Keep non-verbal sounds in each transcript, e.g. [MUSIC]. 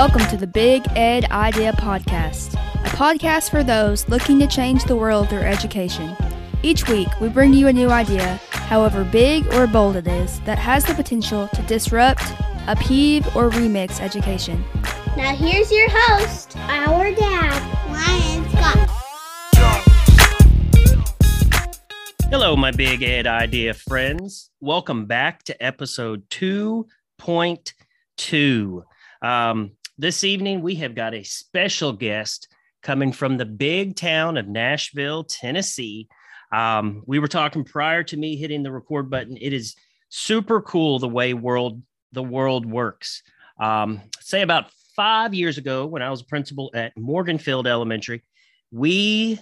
Welcome to the Big Ed Idea Podcast, a podcast for those looking to change the world through education. Each week, we bring you a new idea, however big or bold it is, that has the potential to disrupt, upheave, or remix education. Now here's your host, our dad, Ryan Scott. Hello, my Big Ed Idea friends. Welcome back to episode 2.2. Um, this evening, we have got a special guest coming from the big town of Nashville, Tennessee. Um, we were talking prior to me hitting the record button. It is super cool the way world the world works. Um, say about five years ago, when I was a principal at Morganfield Elementary, we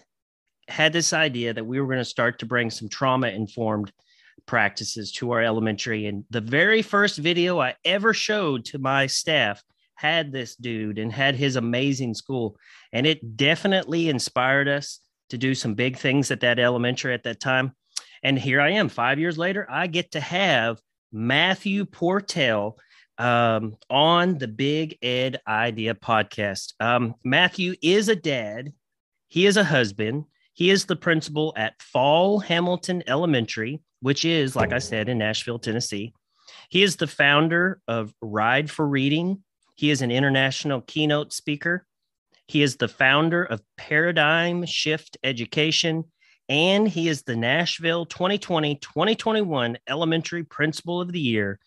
had this idea that we were going to start to bring some trauma informed practices to our elementary. And the very first video I ever showed to my staff had this dude and had his amazing school. And it definitely inspired us to do some big things at that elementary at that time. And here I am, five years later, I get to have Mathew Portell um, on the Big Ed Idea podcast. Um, Mathew is a dad, he is a husband, he is the principal at Fall Hamilton Elementary, which is, like I said, in Nashville, Tennessee. He is the founder of Ride for Reading, he is an international keynote speaker. He is the founder of Paradigm Shift Education, and he is the Nashville 2020 2021 Elementary Principal of the Year.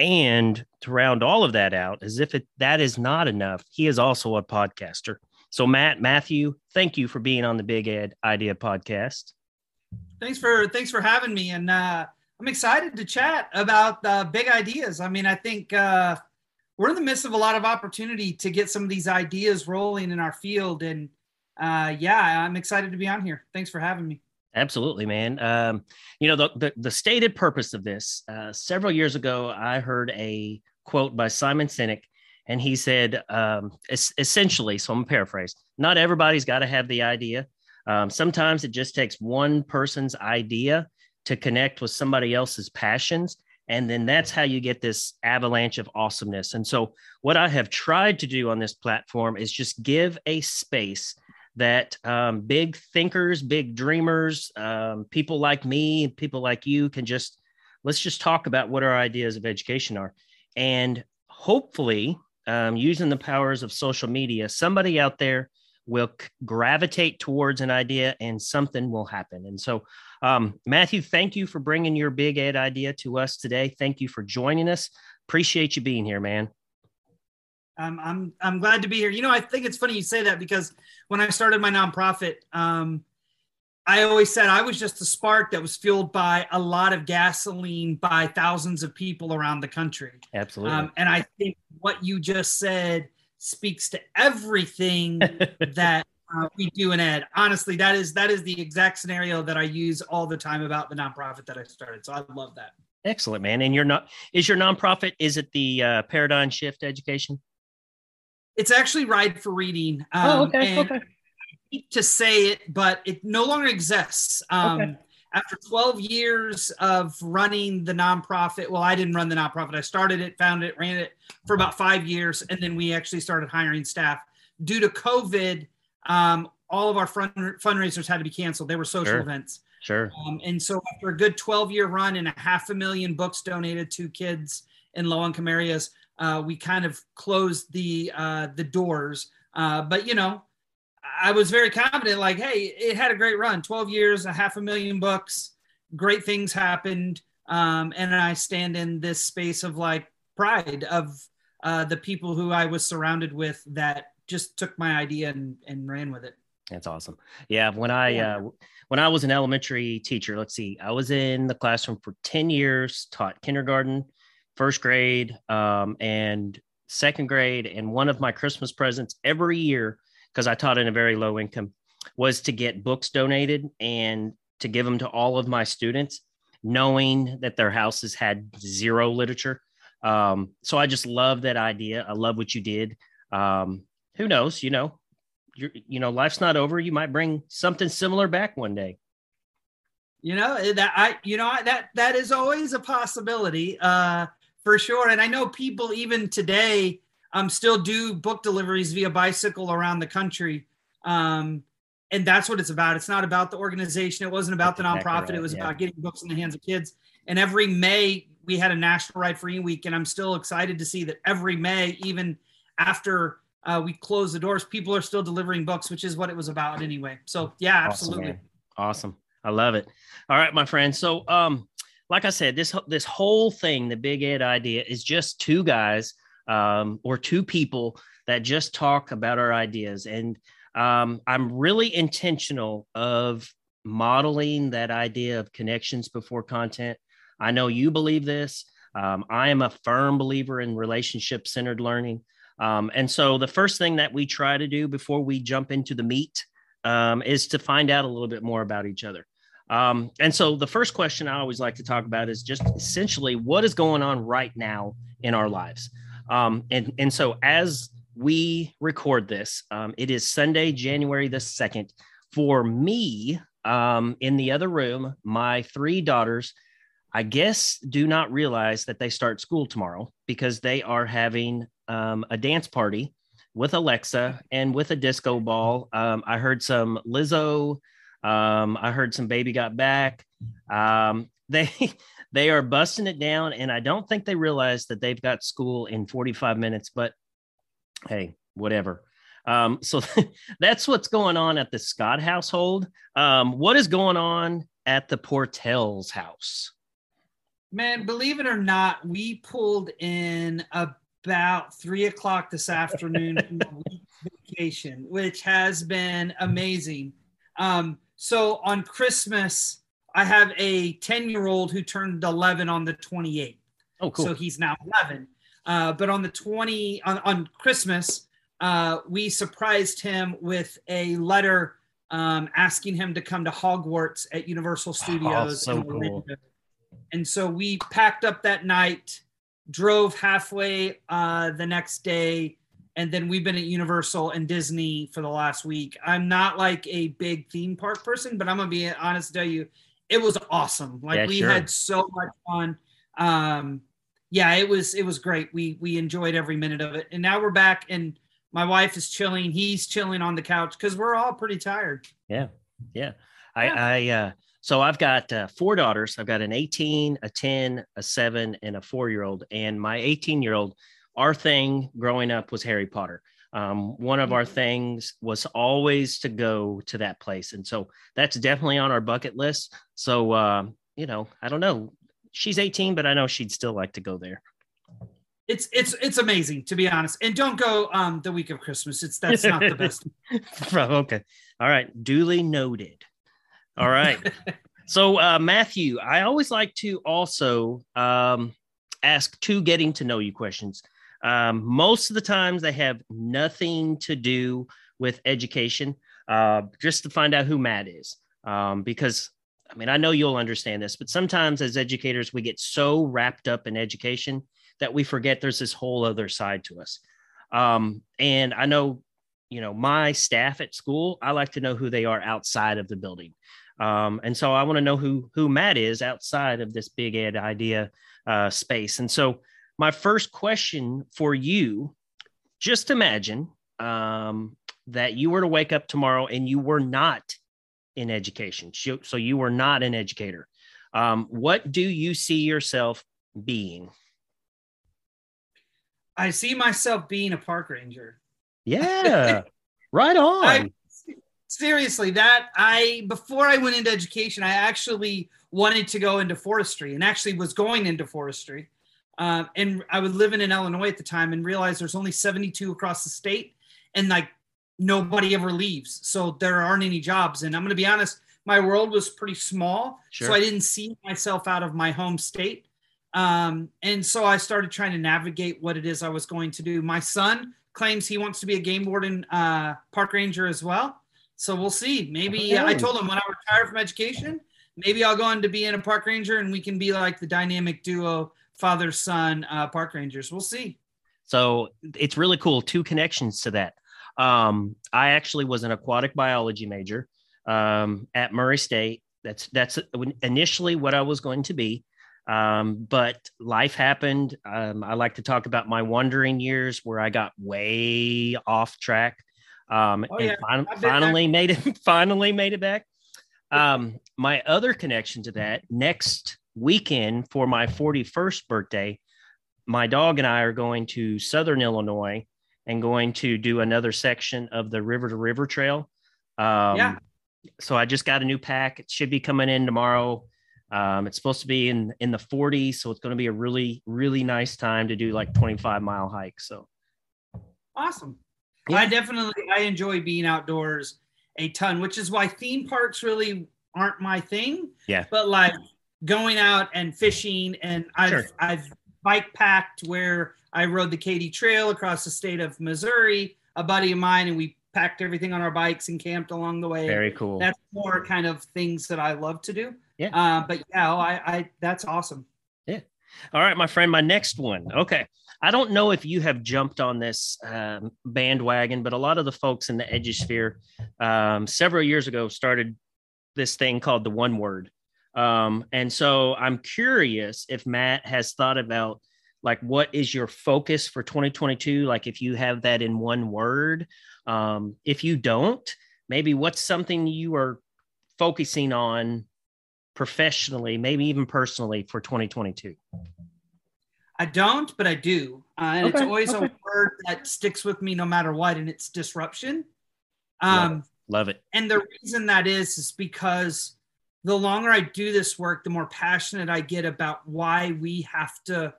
And to round all of that out, as if it, that is not enough, he is also a podcaster. So, Matt, Mathew, thank you for being on the Big Ed Idea podcast. Thanks for thanks for having me, and uh, I'm excited to chat about uh, big ideas. I mean, I think uh, we're in the midst of a lot of opportunity to get some of these ideas rolling in our field. And uh, yeah, I'm excited to be on here. Thanks for having me. Absolutely, man. Um, you know, the, the, the, stated purpose of this, uh, several years ago, I heard a quote by Simon Sinek, and he said, um, es- essentially, so I'm paraphrase, not everybody's got to have the idea. Um, sometimes it just takes one person's idea to connect with somebody else's passions and then that's how you get this avalanche of awesomeness. And so, what I have tried to do on this platform is just give a space that um, big thinkers, big dreamers, um, people like me, people like you can just let's just talk about what our ideas of education are. And hopefully, um, using the powers of social media, somebody out there will gravitate towards an idea and something will happen. And so, um, Mathew, thank you for bringing your big ed idea to us today. Thank you for joining us. Appreciate you being here, man. Um, I'm I'm glad to be here. You know, I think it's funny you say that because when I started my nonprofit, um, I always said I was just a spark that was fueled by a lot of gasoline by thousands of people around the country. Absolutely. Um, and I think what you just said speaks to everything [LAUGHS] that uh, we do in ed. Honestly, that is that is the exact scenario that I use all the time about the nonprofit that I started. So I love that. Excellent, man. And you're not is your nonprofit? Is it the uh, Paradigm Shift Education? It's actually Ride for Reading. Um, oh, okay. okay. to say it, but it no longer exists. Um, okay. After 12 years of running the nonprofit, well, I didn't run the nonprofit. I started it, found it, ran it for about five years, and then we actually started hiring staff. Due to COVID, um, all of our fund- fundraisers had to be canceled. They were social sure. events. Sure. Um, and so after a good 12 year run and a half a million books donated to kids in low income areas, uh, we kind of closed the uh, the doors. Uh, but you know, I was very confident. Like, hey, it had a great run. 12 years, a half a million books, great things happened. Um, and I stand in this space of like pride of uh, the people who I was surrounded with that just took my idea and, and ran with it. That's awesome. Yeah. When I. Uh, when I was an elementary teacher, let's see, I was in the classroom for 10 years, taught kindergarten, first grade, um, and second grade. And one of my Christmas presents every year, because I taught in a very low income was to get books donated and to give them to all of my students, knowing that their houses had zero literature. Um, so I just love that idea. I love what you did. Um, who knows? You know, you're, you know, life's not over. You might bring something similar back one day. You know eh, that I, you know that that is always a possibility, uh, for sure. And I know people even today um, still do book deliveries via bicycle around the country. Um, and that's what it's about. It's not about the organization. It wasn't about the nonprofit. It was yeah. about getting books in the hands of kids. And every May we had a National for You Week, and I'm still excited to see that every May, even after uh, we close the doors, people are still delivering books, which is what it was about anyway. So yeah, absolutely. Awesome. awesome. I love it. All right, my friend. So um, like I said, this this whole thing, the Big Ed idea, is just two guys um, or two people that just talk about our ideas. And um, I'm really intentional of modeling that idea of connections before content. I know you believe this. Um, I am a firm believer in relationship centered learning. Um, and so the first thing that we try to do before we jump into the meat um, is to find out a little bit more about each other. Um, and so the first question I always like to talk about is just essentially what is going on right now in our lives. Um, and, and so as we record this, um, it is Sunday, January the 2nd. For me, um, in the other room, my three daughters, I guess, do not realize that they start school tomorrow because they are having um, a dance party with Alexa and with a disco ball. Um, I heard some Lizzo. Um, I heard some Baby Got Back. Um, they [LAUGHS] they are busting it down, and I don't think they realize that they've got school in 45 minutes. But hey, whatever. Um, so [LAUGHS] that's what's going on at the Scott household. Um, what is going on at the Portells house? Man, believe it or not, we pulled in about three o'clock this afternoon vacation, which has been amazing. Um, so on Christmas, I have a 10 year old who turned 11 on the 28th. Oh, cool. So he's now 11. Uh, but on the 20 on, on Christmas, uh, we surprised him with a letter um, asking him to come to Hogwarts at Universal Studios. Oh, so cool. And so we packed up that night, drove halfway uh, the next day, and then we've been at Universal and Disney for the last week. I'm not like a big theme park person, but I'm gonna be honest to tell you, it was awesome. Like yeah, we sure. had so much fun. Um, yeah, it was it was great. We we enjoyed every minute of it. And now we're back and my wife is chilling. He's chilling on the couch because we're all pretty tired. Yeah. Yeah. I, yeah. I, uh, so I've got uh, four daughters. I've got an 18, a 10, a seven, and a four year old. And my 18 year old, our thing growing up was Harry Potter. Um, one of our mm-hmm. things was always to go to that place. And so that's definitely on our bucket list. So, uh, you know, I don't know she's 18, but I know she'd still like to go there. It's it's it's amazing to be honest. And don't go um the week of Christmas. It's that's not the best. [LAUGHS] okay. All right. Duly noted. All right. so uh Mathew, I always like to also um ask two getting to know you questions. Um, most of the times they have nothing to do with education, uh, just to find out who Matt is. Um, because I mean, I know you'll understand this, but sometimes as educators, we get so wrapped up in education that we forget there's this whole other side to us. Um, and I know, you know, my staff at school, I like to know who they are outside of the building. Um, and so I want to know who who Matt is outside of this big ed idea uh, space. And so my first question for you, just imagine um, that you were to wake up tomorrow and you were not in education. So you were not an educator. Um, what do you see yourself being? I see myself being a park ranger. Yeah, [LAUGHS] right on. I, seriously, that I before I went into education, I actually wanted to go into forestry and actually was going into forestry. Uh, and I was living in Illinois at the time and realized there's only 72 across the state, and like nobody ever leaves. So there aren't any jobs. And I'm going to be honest, my world was pretty small. Sure. So I didn't see myself out of my home state. Um, and so I started trying to navigate what it is I was going to do. My son claims he wants to be a game warden, uh, park ranger as well. So we'll see. Maybe I told him when I retire from education, maybe I'll go on to being a park ranger and we can be like the dynamic duo, father son uh, park rangers. We'll see. So it's really cool. Two connections to that. Um, I actually was an aquatic biology major um, at Murray State. That's that's initially what I was going to be, um, but life happened. Um, I like to talk about my wandering years where I got way off track, um, Oh, and yeah. fin- I've finally made it. [LAUGHS] Finally made it back. Um, my other connection to that next weekend for my 41st birthday, my dog and I are going to Southern Illinois and going to do another section of the River to River Trail. Um, Yeah. So I just got a new pack. It should be coming in tomorrow. Um, it's supposed to be in in the 40s, so it's going to be a really really nice time to do like 25 mile hike. So Awesome. Yeah. I definitely I enjoy being outdoors a ton, which is why theme parks really aren't my thing. Yeah. But like going out and fishing and I've Sure. I've bike packed where I rode the Katy Trail across the state of Missouri, a buddy of mine, and we packed everything on our bikes and camped along the way. very cool. That's more kind of things that I love to do. Yeah. Uh, but yeah, I, I that's awesome. Yeah. All right, my friend, my next one. Okay. I don't know if you have jumped on this um, bandwagon, but a lot of the folks in the Edgesphere um, several years ago started this thing called the one word. Um, and so I'm curious if Matt has thought about like what is your focus for 2022? Like if you have that in one word. Um, if you don't, maybe what's something you are focusing on professionally, maybe even personally for 2022? I don't, but I do. Uh, and it's always okay. a word that sticks with me no matter what, and it's disruption. Love Um, Love it. and the reason that is is because the longer I do this work, the more passionate I get about why we have to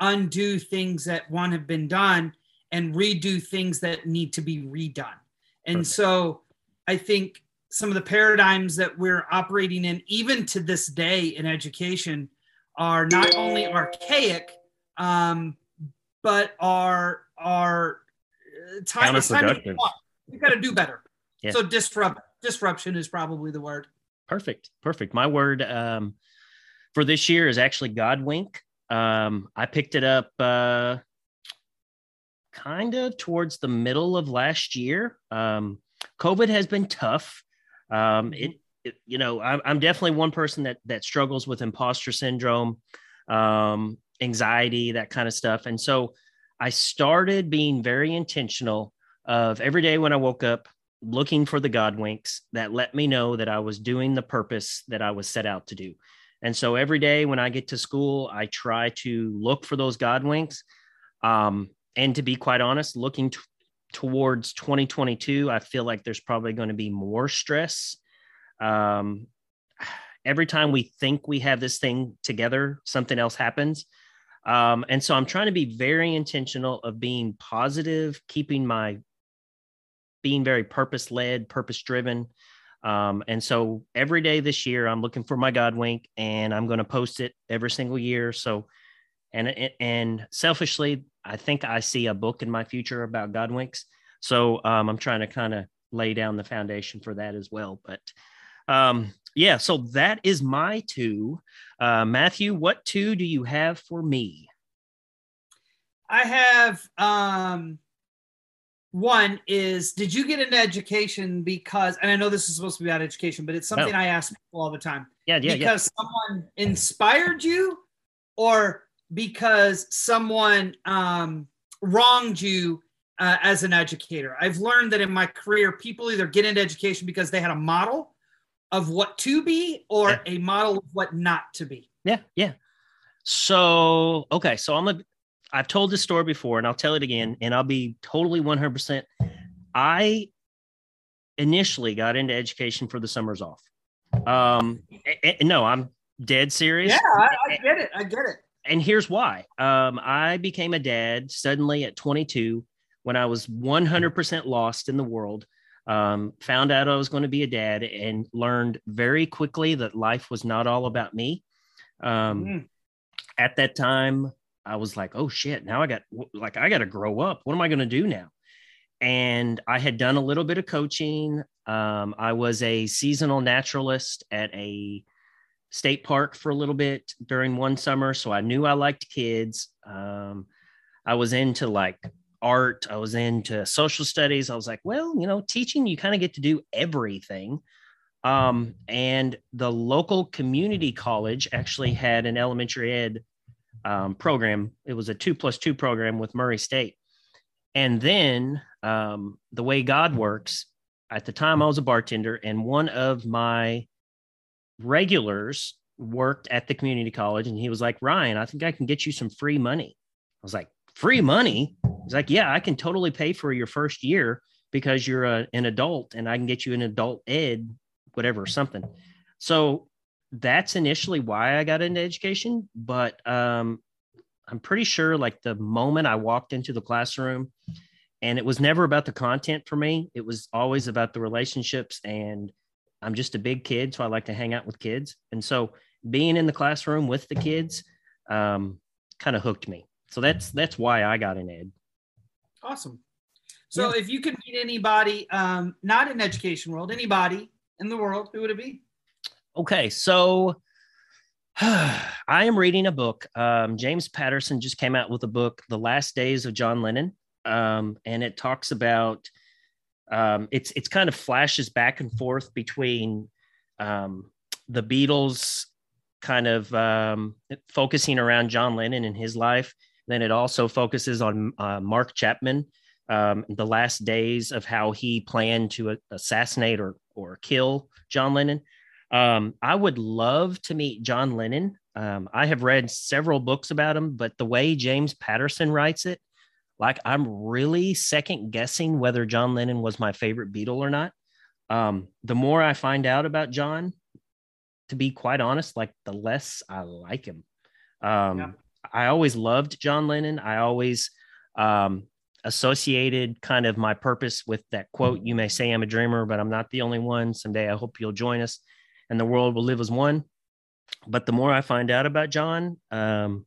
undo things that one have been done and redo things that need to be redone. And Perfect. so I think some of the paradigms that we're operating in, even to this day in education, are not only archaic, um, but are are uh, time, time to Counterproductive. move on. We've got to do better. Yeah. So disrupt disruption is probably the word. Perfect. Perfect. My word um, for this year is actually Godwink. Um, I picked it up uh, kind of towards the middle of last year. Um, COVID has been tough. Um, it, it, you know, I'm, I'm definitely one person that that struggles with imposter syndrome, um, anxiety, that kind of stuff. And so I started being very intentional of every day when I woke up, looking for the God winks that let me know that I was doing the purpose that I was set out to do. And so every day when I get to school, I try to look for those God winks. Um, and to be quite honest, looking t- towards 2022, I feel like there's probably going to be more stress. Um, every time we think we have this thing together, something else happens. Um, and so I'm trying to be very intentional of being positive, keeping my being very purpose led, purpose driven. Um, and so every day this year, I'm looking for my God wink and I'm going to post it every single year. So, and, and selfishly, I think I see a book in my future about God winks. So um, I'm trying to kind of lay down the foundation for that as well. But um, yeah, so that is my two. Uh, Mathew, what two do you have for me? I have um one is did you get into education because and I know this is supposed to be about education, but it's something No. I ask people all the time. Yeah, yeah, yeah. because someone inspired you or because someone um wronged you uh, as an educator. I've learned that in my career, people either get into education because they had a model of what to be or Yeah. a model of what not to be. Yeah, yeah. So, okay, so I'm a I've told this story before and I'll tell it again and I'll be totally 100%. I initially got into education for the summers off. Um a- a- no, I'm dead serious. I, I get it. I get it. and here's why. Um, I became a dad suddenly at 22 when I was 100% lost in the world. Um, found out I was going to be a dad and learned very quickly that life was not all about me. Um, Mm. At that time, I was like, "Oh shit! Now I got like I got to grow up. What am I going to do now?" and I had done a little bit of coaching. Um, I was a seasonal naturalist at a state park for a little bit during one summer. So I knew I liked kids. Um, I was into like art, I was into social studies. I was like, well, you know, teaching, you kind of get to do everything. Um, and the local community college actually had an elementary ed um, program. It was a two plus two program with Murray State. And then um, the way God works, at the time I was a bartender, and one of my regulars worked at the community college, and he was like, Ryan, I think I can get you some free money. I was like, free money? He's like, yeah, I can totally pay for your first year because you're a, an adult and I can get you an adult ed, whatever, something. So that's initially why I got into education. But um, I'm pretty sure like the moment I walked into the classroom, and it was never about the content for me, it was always about the relationships. And I'm just a big kid, so I like to hang out with kids. And so being in the classroom with the kids um, kind of hooked me. So that's that's why I got in ed. Awesome. So yeah. if you could meet anybody, um, not in education world, anybody in the world, who would it be? Okay, so [SIGHS] I am reading a book. Um, James Patterson just came out with a book, The Last Days of John Lennon, um, and it talks about um, it's it's kind of flashes back and forth between um, the Beatles, kind of um, focusing around John Lennon and his life. Then it also focuses on uh, Mark Chapman, um, the last days of how he planned to assassinate or or kill John Lennon. Um, I would love to meet John Lennon. Um, I have read several books about him, but the way James Patterson writes it, like I'm really second guessing whether John Lennon was my favorite Beatle or not. Um, the more I find out about John, to be quite honest, like the less I like him. Um, yeah. I always loved John Lennon. I always um, associated kind of my purpose with that quote You may say I'm a dreamer, but I'm not the only one. Someday I hope you'll join us and the world will live as one. But the more I find out about John, um,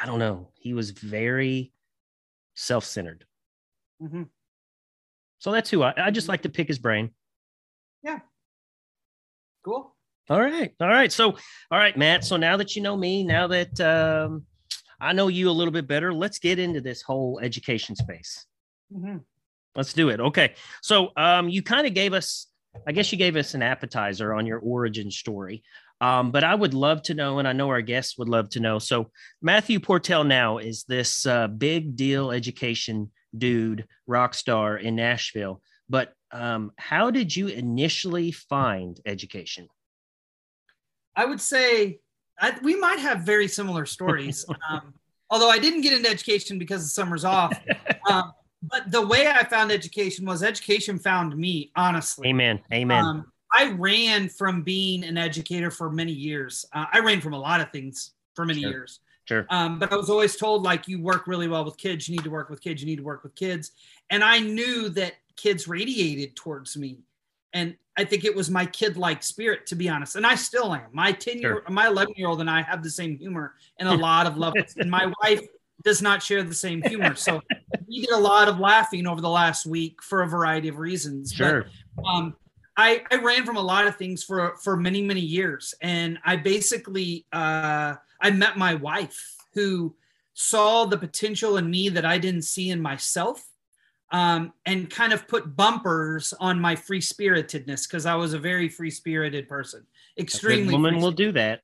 I don't know. He was very self centered. Mm-hmm. So that's who I, I just like to pick his brain. Yeah. Cool. All right. All right. So, all right, Matt. So now that you know me, now that um, I know you a little bit better, let's get into this whole education space. Mm-hmm. Let's do it. Okay. So, um, you kind of gave us, I guess you gave us an appetizer on your origin story. Um, but I would love to know, and I know our guests would love to know. So, Mathew Portell now is this uh, big deal education dude, rock star in Nashville. But um, how did you initially find education? I would say I, we might have very similar stories. [LAUGHS] um, although I didn't get into education because the summer's off. [LAUGHS] Um, but the way I found education was education found me, honestly. Amen. Amen. Um, I ran from being an educator for many years. Uh, I ran from a lot of things for many sure. years. Sure. Um, but I was always told, like, you work really well with kids. You need to work with kids. You need to work with kids. And I knew that kids radiated towards me and I think it was my kid-like spirit, to be honest, and I still am. My ten year, sure. my eleven year old, and I have the same humor and a [LAUGHS] lot of love. and my wife does not share the same humor. So [LAUGHS] we did a lot of laughing over the last week for a variety of reasons. Sure. But, um, I, I ran from a lot of things for for many many years, and I basically uh, I met my wife who saw the potential in me that I didn't see in myself um, and kind of put bumpers on my free spiritedness because I was a very free spirited person. Extremely. woman will do that.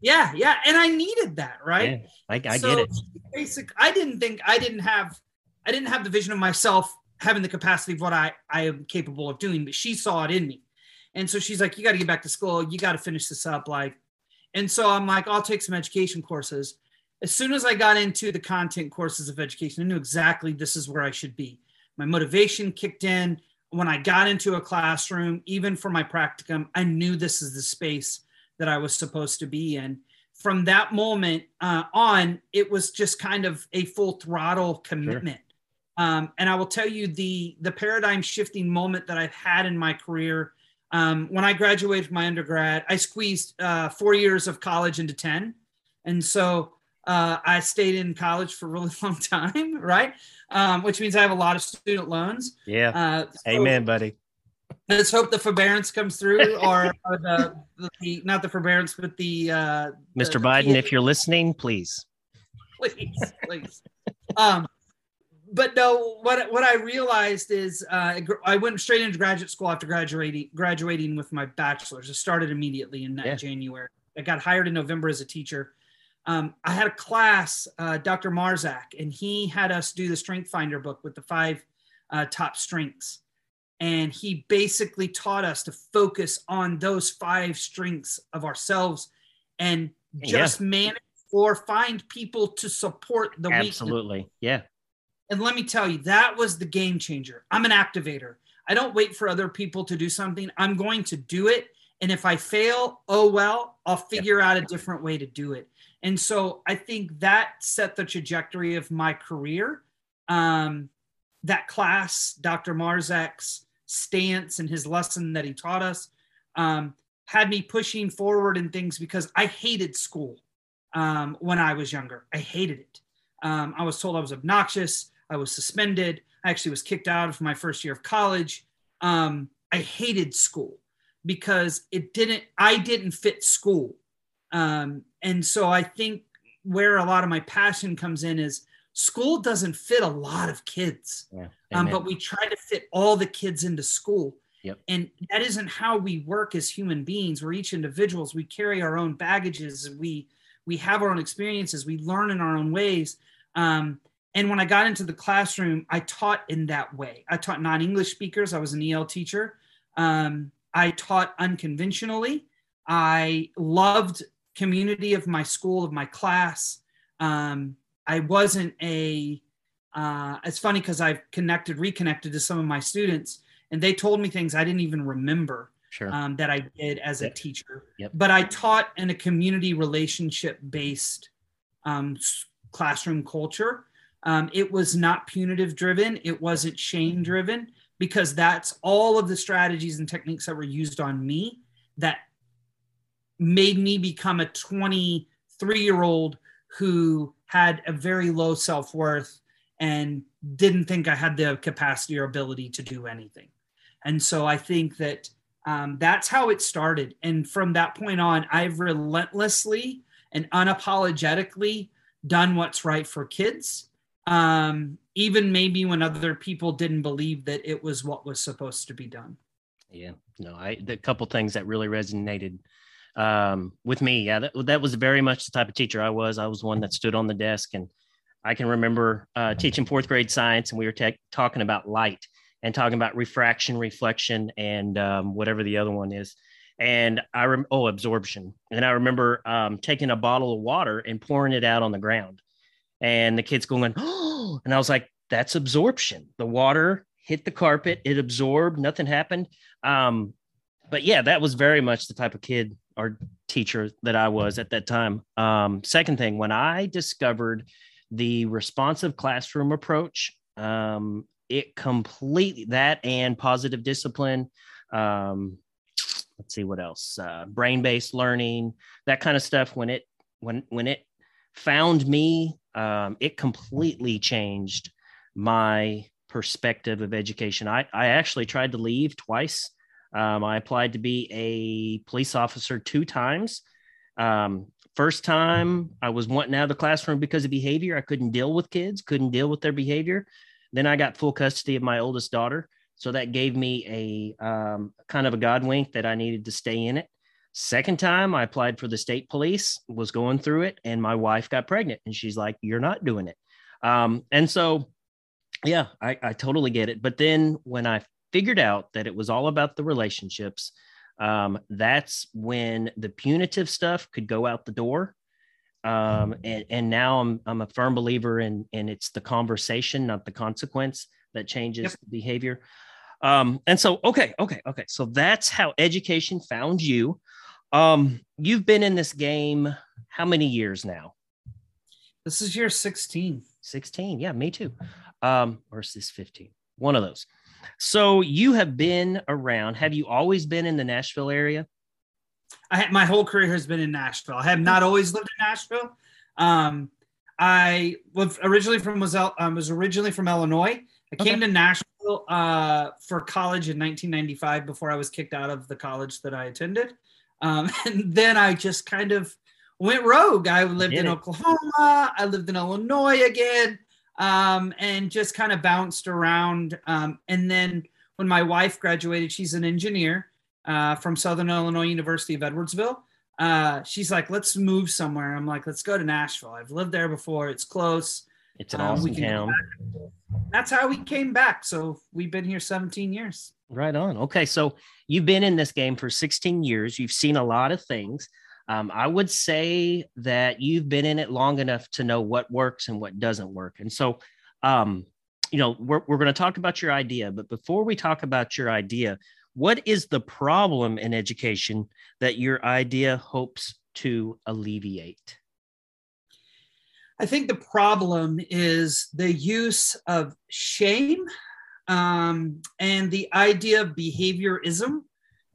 Yeah, yeah, and I needed that, right? Yeah, I, I so get it. Basic. I didn't think I didn't have, I didn't have the vision of myself having the capacity of what I I am capable of doing, but she saw it in me, and so she's like, "You got to get back to school. You got to finish this up." Like, and so I'm like, "I'll take some education courses." As soon as I got into the content courses of education, I knew exactly this is where I should be my motivation kicked in when I got into a classroom, even for my practicum, I knew this is the space that I was supposed to be in. From that moment uh, on, it was just kind of a full throttle commitment. Sure. Um, and I will tell you the the paradigm shifting moment that I've had in my career. Um, when I graduated from my undergrad, I squeezed uh, four years of college into ten, and so Uh, I stayed in college for a really [LAUGHS] long time, right? Um, which means I have a lot of student loans. Yeah. Uh, so Amen, buddy. Let's hope the forbearance comes through, [LAUGHS] or, or the, the not the forbearance, but the uh, Mr. the- the Biden, PA if you're listening, please. please, please. Um, but no, what what I realized is uh, I went straight into graduate school after graduating graduating with my bachelor's. I started immediately in that Yeah. January. I got hired in November as a teacher. Um, I had a class, uh, Dr. Marzak, and he had us do the Strength Finder book with the five uh, top strengths. And he basically taught us to focus on those five strengths of ourselves and Yeah. just manage or find people to support the weakness. Absolutely. Yeah. And let me tell you, that was the game changer. I'm an activator. I don't wait for other people to do something. I'm going to do it. And if I fail, oh well, I'll figure out a different way to do it. And so I think that set the trajectory of my career. Um, that class, Dr. Marzak's stance and his lesson that he taught us, um, had me pushing forward in things because I hated school um, when I was younger. I hated it. Um, I was told I was obnoxious. I was suspended. I actually was kicked out of my first year of college. Um, I hated school because it didn't. I didn't fit school, um, and so I think where a lot of my passion comes in is school doesn't fit a lot of kids Yeah. Um, but we try to fit all the kids into school. Yep. And that isn't how we work as human beings. We're each individuals. We carry our own baggages. We we have our own experiences. We learn in our own ways. Um, and when I got into the classroom, I taught in that way. I taught non-English speakers. I was an EL teacher. Um, I taught unconventionally. I loved community of my school, of my class. Um, I wasn't a uh, it's funny because I've connected, reconnected to some of my students, and they told me things I didn't even remember Sure. um, that I did as a Yep. teacher. Yep. But I taught in a community relationship based um, classroom culture. Um, it was not punitive driven, it wasn't shame driven, because that's all of the strategies and techniques that were used on me that made me become a 23 year old who had a very low self worth and didn't think I had the capacity or ability to do anything. And so I think that um, that's how it started. And from that point on, I've relentlessly and unapologetically done what's right for kids, um, even maybe when other people didn't believe that it was what was supposed to be done. Yeah, no, I the couple things that really resonated um, with me. Yeah, that, that was very much the type of teacher I was. I was one that stood on the desk, and I can remember uh, teaching fourth grade science, and we were tech talking about light and talking about refraction, reflection, and um, whatever the other one is. And I rem- oh absorption, and I remember um, taking a bottle of water and pouring it out on the ground, and the kids going, oh, and I was like, that's absorption. The water hit the carpet, it absorbed, nothing happened um but yeah that was very much the type of kid or teacher that i was at that time um second thing when i discovered the responsive classroom approach um it completely that and positive discipline um let's see what else uh brain based learning that kind of stuff when it when when it found me um it completely changed my perspective of education. I, I actually tried to leave twice. Um, I applied to be a police officer two times. Um, first time I was wanting out of the classroom because of behavior. I couldn't deal with kids, couldn't deal with their behavior. Then I got full custody of my oldest daughter. So that gave me a um, kind of a God wink that I needed to stay in it. Second time I applied for the state police, was going through it, and my wife got pregnant. And she's like, You're not doing it. Um, and so yeah, I, I totally get it. But then when I figured out that it was all about the relationships, um, that's when the punitive stuff could go out the door. Um, and, and now I'm, I'm a firm believer in, in it's the conversation, not the consequence that changes Yep. behavior. Um, and so, okay, okay, okay. So that's how education found you. Um, you've been in this game how many years now? This is year 16. 16. Yeah, me too. Um, or is this 15? One of those. So you have been around. Have you always been in the Nashville area? I had, my whole career has been in Nashville. I have not always lived in Nashville. Um, I was originally from was um, was originally from Illinois. I came to Nashville uh, for college in 1995 before I was kicked out of the college that I attended, um, [LAUGHS] and then I just kind of went rogue. I lived in it. Oklahoma. I lived in Illinois again, um, and just kind of bounced around. Um, and then when my wife graduated, she's an engineer uh, from Southern Illinois University of Edwardsville. Uh, she's like, let's move somewhere. I'm like, let's go to Nashville. I've lived there before. It's close. It's an um, awesome town. That's how we came back. So we've been here 17 years. Right on. Okay. So you've been in this game for 16 years. You've seen a lot of things. Um, I would say that you've been in it long enough to know what works and what doesn't work. And so, um, you know, we're, we're going to talk about your idea. But before we talk about your idea, what is the problem in education that your idea hopes to alleviate? I think the problem is the use of shame um, and the idea of behaviorism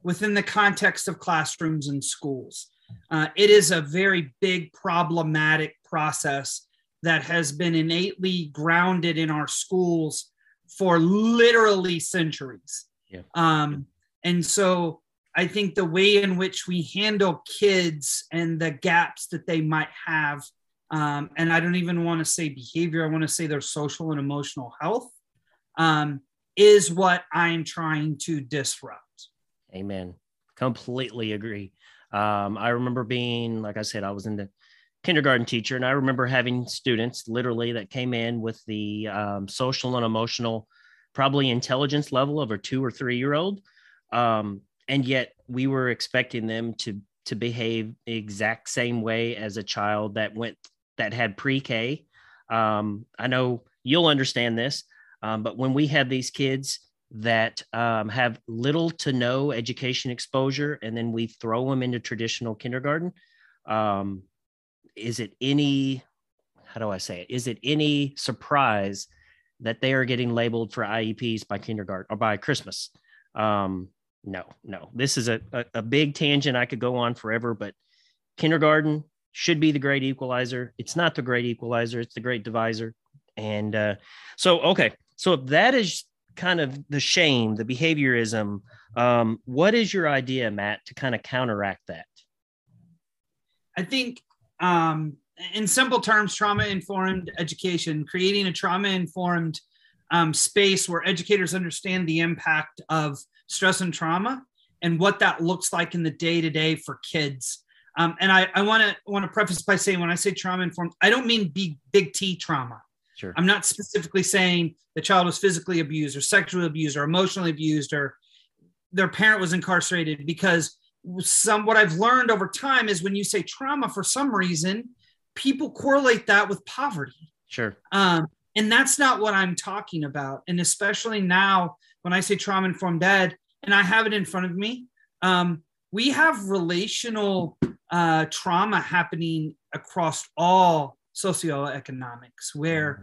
within the context of classrooms and schools. Uh, it is a very big problematic process that has been innately grounded in our schools for literally centuries. Yeah. Um, and so I think the way in which we handle kids and the gaps that they might have, um, and I don't even want to say behavior, I want to say their social and emotional health, um, is what I'm trying to disrupt. Amen. Completely agree. Um, I remember being, like I said, I was in the kindergarten teacher, and I remember having students literally that came in with the um, social and emotional, probably intelligence level of a two or three year old um, and yet we were expecting them to to behave the exact same way as a child that went that had pre-K. Um, I know you'll understand this, um, but when we had these kids that um, have little to no education exposure, and then we throw them into traditional kindergarten, um, is it any how do I say it? Is it any surprise that they are getting labeled for IEPs by kindergarten or by Christmas? Um, no, no. This is a, a, a big tangent I could go on forever, but kindergarten should be the great equalizer. It's not the great equalizer, it's the great divisor. And uh, so, okay. So if that is kind of the shame, the behaviorism, um, what is your idea, Matt, to kind of counteract that? I think, um, in simple terms, trauma informed education, creating a trauma informed um, space where educators understand the impact of stress and trauma and what that looks like in the day to day for kids. Um, and I want to want to preface by saying when I say trauma informed, I don't mean big big T trauma. Sure. I'm not specifically saying the child was physically abused or sexually abused or emotionally abused or their parent was incarcerated because some what I've learned over time is when you say trauma for some reason, people correlate that with poverty. Sure. Um, and that's not what I'm talking about. And especially now when I say trauma informed ed, and I have it in front of me, um, we have relational uh, trauma happening across all socioeconomics where mm-hmm.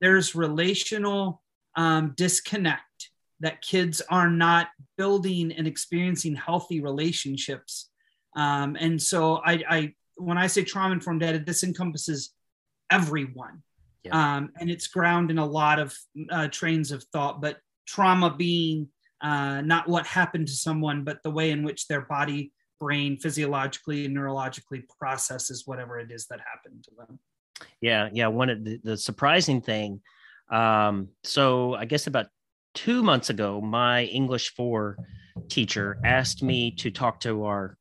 there's relational um, disconnect that kids are not building and experiencing healthy relationships. Um, and so I, I, when I say trauma informed data, this encompasses everyone. Yeah. Um, and it's ground in a lot of uh, trains of thought, but trauma being uh, not what happened to someone, but the way in which their body, brain, physiologically and neurologically processes whatever it is that happened to them. Yeah, yeah. One of the, the surprising thing. Um, so I guess about two months ago, my English four teacher asked me to talk to our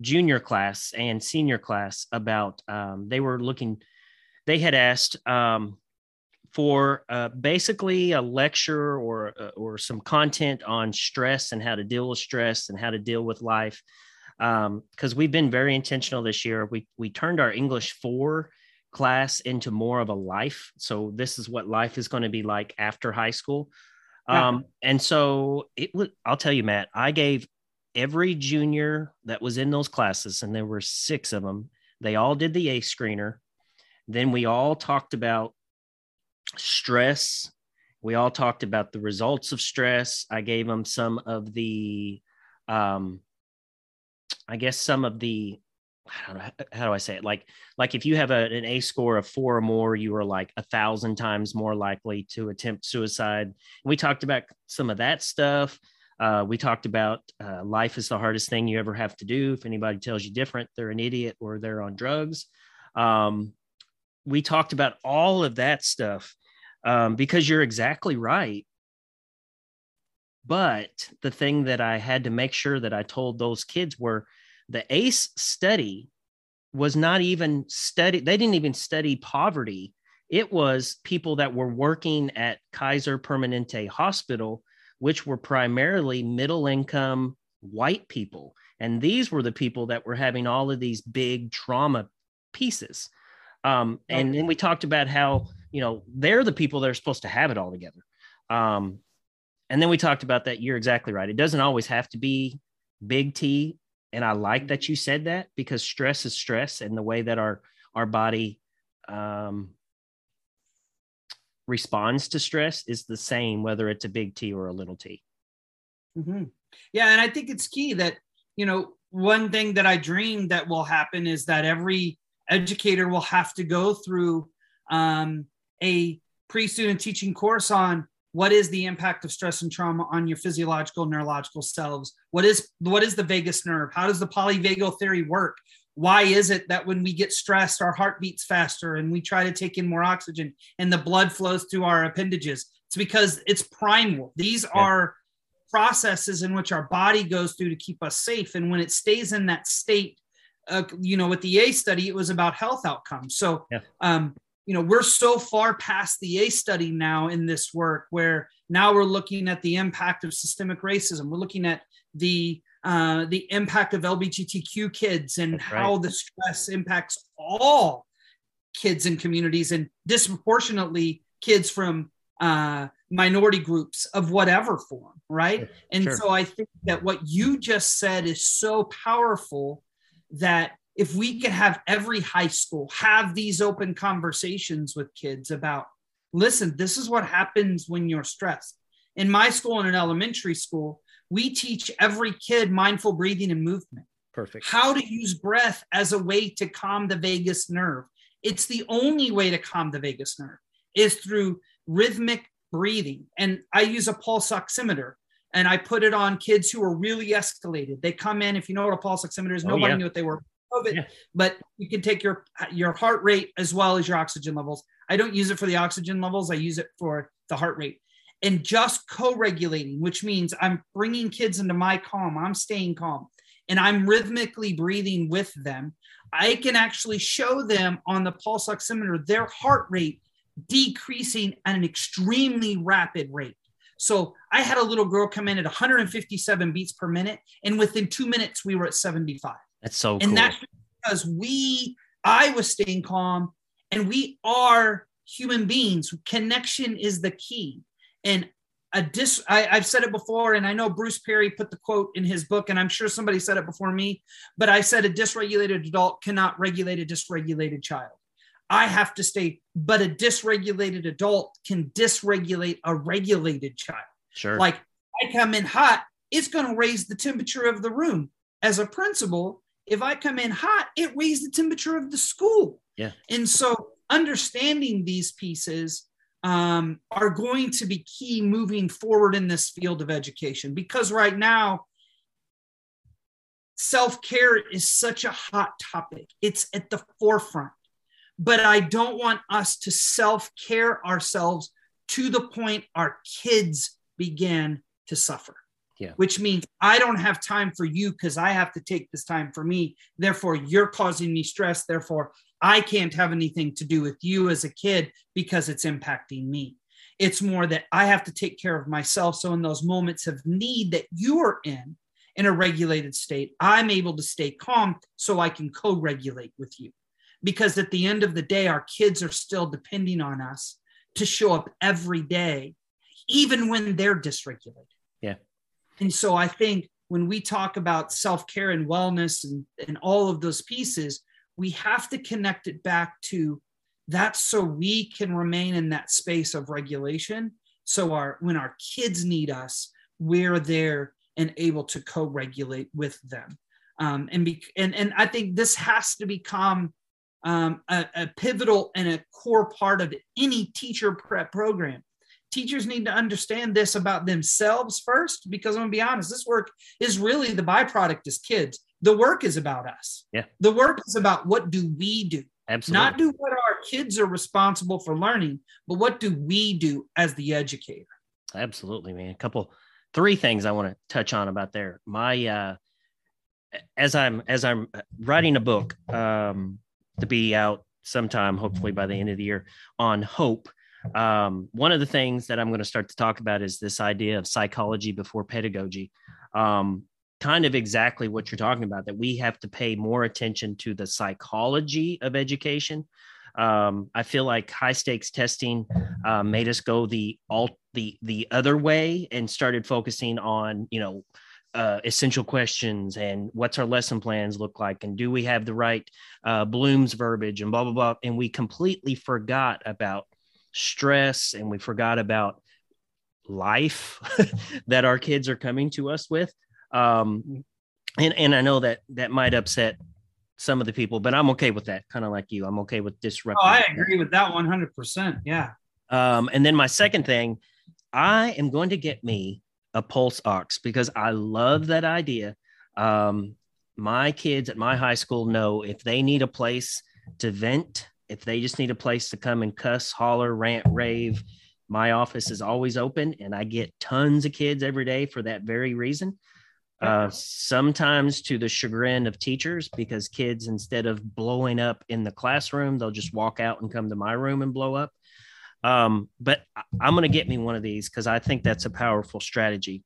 junior class and senior class about. Um, they were looking they had asked um, for uh, basically a lecture or uh, or some content on stress and how to deal with stress and how to deal with life. Because um, we've been very intentional this year. We we turned our English four class into more of a life. So this is what life is going to be like after high school. Um, and so it was. I'll tell you, Matt. I gave every junior that was in those classes, and there were six of them. They all did the ACE screener then we all talked about stress. We all talked about the results of stress. I gave them some of the, um, I guess, some of the I don't know how do I say it like like if you have a, an ACE score of four or more, you are like a thousand times more likely to attempt suicide. And we talked about some of that stuff. Uh, we talked about uh, life is the hardest thing you ever have to do. If anybody tells you different, they're an idiot or they're on drugs. Um, we talked about all of that stuff um, because you're exactly right. But the thing that I had to make sure that I told those kids were the ACE study was not even study, they didn't even study poverty. It was people that were working at Kaiser Permanente Hospital, which were primarily middle income white people. And these were the people that were having all of these big trauma pieces. Um, and then we talked about how, you know, they're the people that are supposed to have it all together. Um, and then we talked about that. You're exactly right. It doesn't always have to be big T. And I like that you said that because stress is stress, and the way that our our body um, responds to stress is the same, whether it's a big T or a little T. Mm-hmm. Yeah, and I think it's key that you know one thing that I dream that will happen is that every educator will have to go through um, a pre-student teaching course on what is the impact of stress and trauma on your physiological neurological selves? What is what is the vagus nerve? How does the polyvagal theory work? Why is it that when we get stressed our heart beats faster and we try to take in more oxygen and the blood flows through our appendages? It's because it's primal. These yeah. are processes in which our body goes through to keep us safe. And when it stays in that state uh, you know with the ACE study it was about health outcomes. So yeah. um, you know we're so far past the ACE study now in this work where now we're looking at the impact of systemic racism. We're looking at the uh, the impact of lgbtq kids and how the stress impacts all kids and communities and disproportionately kids from uh, minority groups of whatever form right? And sure. so i think that what you just said is so powerful that if we could have every high school have these open conversations with kids about listen this is what happens when you're stressed. In my school in an elementary school we teach every kid mindful breathing and movement. Perfect. How to use breath as a way to calm the vagus nerve. It's the only way to calm the vagus nerve is through rhythmic breathing. And i use a pulse oximeter and i put it on kids who are really escalated. They come in if you know what a pulse oximeter is oh, nobody yeah. knew what they were COVID, yeah. but you can take your your heart rate as well as your oxygen levels. I don't use it for the oxygen levels. I use it for the heart rate and just co-regulating, which means I'm bringing kids into my calm. I'm staying calm and I'm rhythmically breathing with them. I can actually show them on the pulse oximeter their heart rate decreasing at an extremely rapid rate. So I had a little girl come in at 157 beats per minute, and within two minutes we were at 75. That's so and cool. that's because we, I was staying calm, and we are human beings. Connection is the key. And a dis, I, I've said it before, and I know Bruce Perry put the quote in his book, and I'm sure somebody said it before me, but I said a dysregulated adult cannot regulate a dysregulated child. I have to stay, but a dysregulated adult can dysregulate a regulated child. Sure. Like I come in hot, it's going to raise the temperature of the room. As a principal, if I come in hot, it raised the temperature of the school. Yeah. And so understanding these pieces um, are going to be key moving forward in this field of education because right now, self care is such a hot topic. It's at the forefront. But I don't want us to self care ourselves to the point our kids begin to suffer. Yeah. Which means I don't have time for you because I have to take this time for me. Therefore, you're causing me stress. Therefore, I can't have anything to do with you as a kid because it's impacting me. It's more that I have to take care of myself. So, in those moments of need that you are in, in a regulated state, I'm able to stay calm so I can co regulate with you. Because at the end of the day, our kids are still depending on us to show up every day, even when they're dysregulated. Yeah. And so I think when we talk about self care and wellness and, and all of those pieces, we have to connect it back to that so we can remain in that space of regulation. So our when our kids need us, we're there and able to co-regulate with them. Um, and, be, and, and I think this has to become um, a, a pivotal and a core part of any teacher prep program teachers need to understand this about themselves first because i'm gonna be honest this work is really the byproduct as kids. The work is about us. Yeah. The work is about what do we do? Absolutely. Not do what our kids are responsible for learning but what do we do as the educator? Absolutely man. A couple three things i want to touch on about there. My uh as i'm as i'm writing a book um to be out sometime hopefully by the end of the year on hope um, one of the things that I'm going to start to talk about is this idea of psychology before pedagogy. Um, kind of exactly what you're talking about that we have to pay more attention to the psychology of education. Um, I feel like high stakes testing uh, made us go the alt the the other way and started focusing on you know uh, essential questions and what's our lesson plans look like and do we have the right uh, Bloom's verbiage and blah blah blah and we completely forgot about stress and we forgot about life [LAUGHS] that our kids are coming to us with. Um and and i know that that might upset some of the people but i'm okay with that kind of like you. I'm okay with disrupting oh i agree with that 100% yeah. Um and then my second thing i am going to get me a pulse ox because i love that idea. Um my kids at my high school know if they need a place to vent if they just need a place to come and cuss, holler, rant, rave, my office is always open and I get tons of kids every day for that very reason. Uh, sometimes to the chagrin of teachers because kids, instead of blowing up in the classroom, they'll just walk out and come to my room and blow up. Um, but I'm going to get me one of these because I think that's a powerful strategy.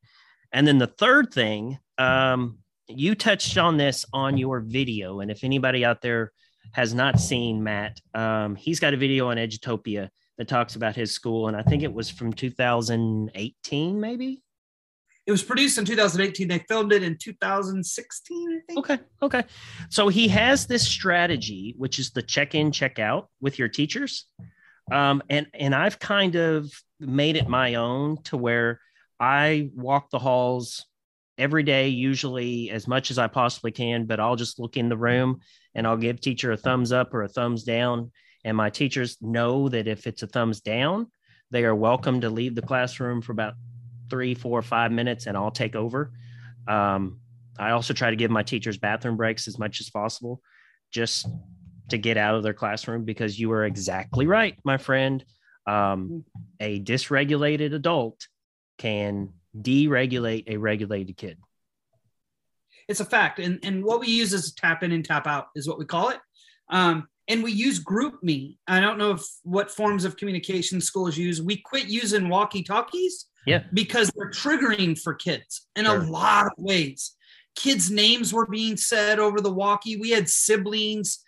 And then the third thing, um, you touched on this on your video. And if anybody out there has not seen Matt, um, he's got a video on Edutopia that talks about his school, and I think it was from 2018, maybe. It was produced in 2018. They filmed it in 2016, I think. Okay, okay. So he has this strategy, which is the check-in, check-out with your teachers, um, and and I've kind of made it my own to where I walk the halls every day, usually as much as I possibly can, but I'll just look in the room and I'll give teacher a thumbs up or a thumbs down. And my teachers know that if it's a thumbs down, they are welcome to leave the classroom for about three, four, five minutes and I'll take over. Um, I also try to give my teachers bathroom breaks as much as possible just to get out of their classroom because you are exactly right, my friend. Um, a dysregulated adult can deregulate a regulated kid. It's a fact. And, and what we use is tap in and tap out is what we call it. Um, and we use GroupMe. I don't know if what forms of communication schools use. We quit using walkie talkies yeah. because they're triggering for kids in sure. a lot of ways. Kids' names were being said over the walkie. We had siblings.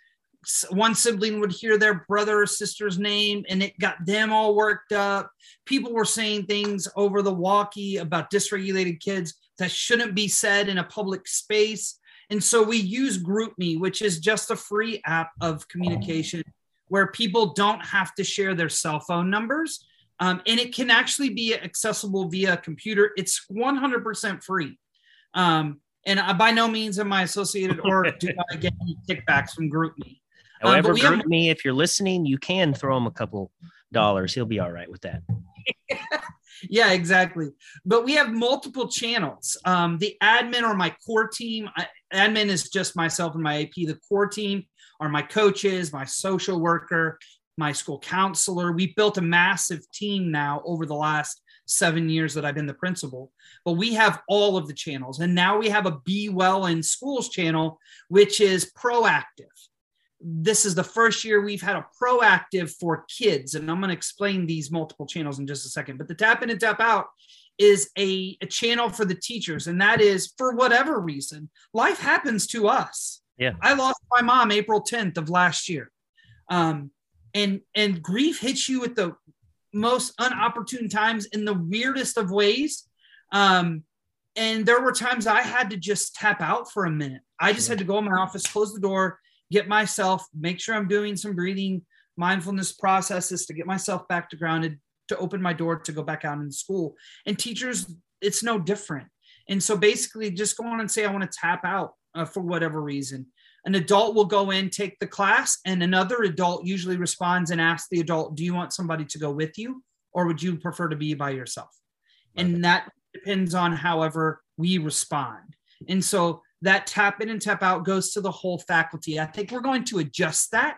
One sibling would hear their brother or sister's name and it got them all worked up. People were saying things over the walkie about dysregulated kids that shouldn't be said in a public space. And so we use GroupMe, which is just a free app of communication where people don't have to share their cell phone numbers. Um, and it can actually be accessible via a computer. It's 100% free. Um, and I, by no means am I associated or do [LAUGHS] I get any kickbacks from GroupMe. However, um, GroupMe, have, if you're listening, you can throw him a couple dollars. He'll be all right with that. [LAUGHS] yeah, exactly. But we have multiple channels. Um, the admin or my core team, I, admin is just myself and my AP. The core team are my coaches, my social worker, my school counselor. We built a massive team now over the last seven years that I've been the principal. But we have all of the channels. And now we have a Be Well in Schools channel, which is proactive this is the first year we've had a proactive for kids. And I'm going to explain these multiple channels in just a second. But the tap in and tap out is a, a channel for the teachers. And that is for whatever reason, life happens to us. Yeah. I lost my mom April 10th of last year. Um, and and grief hits you at the most unopportune times in the weirdest of ways. Um, and there were times I had to just tap out for a minute. I just had to go in my office, close the door, get myself, make sure I'm doing some breathing mindfulness processes to get myself back to grounded, to open my door to go back out in school. And teachers, it's no different. And so basically, just go on and say, I want to tap out uh, for whatever reason. An adult will go in, take the class, and another adult usually responds and asks the adult, Do you want somebody to go with you, or would you prefer to be by yourself? And that depends on however we respond. And so that tap in and tap out goes to the whole faculty. I think we're going to adjust that.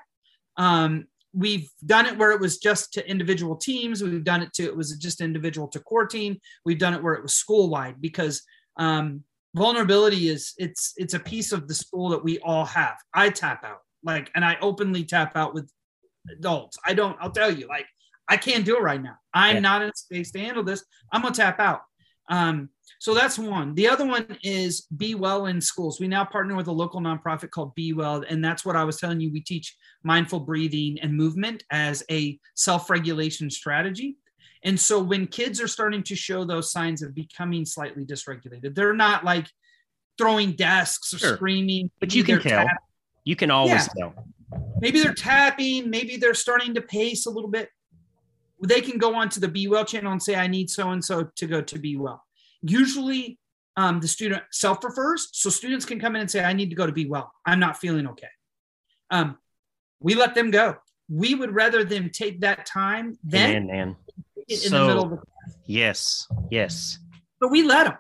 Um, we've done it where it was just to individual teams. We've done it to it was just individual to core team. We've done it where it was school wide because um, vulnerability is it's it's a piece of the school that we all have. I tap out like, and I openly tap out with adults. I don't. I'll tell you, like, I can't do it right now. I'm yeah. not in a space to handle this. I'm gonna tap out. Um, so that's one. The other one is Be Well in schools. We now partner with a local nonprofit called Be Well, and that's what I was telling you. We teach mindful breathing and movement as a self regulation strategy. And so when kids are starting to show those signs of becoming slightly dysregulated, they're not like throwing desks or sure. screaming, but you can tell. Tapping. You can always yeah. tell. Maybe they're tapping, maybe they're starting to pace a little bit. They can go onto the Be Well channel and say, I need so and so to go to Be Well. Usually, um, the student self refers, so students can come in and say, I need to go to Be Well. I'm not feeling okay. Um, we let them go. We would rather them take that time than man, in so, the middle of the class. Yes, yes. But we let them.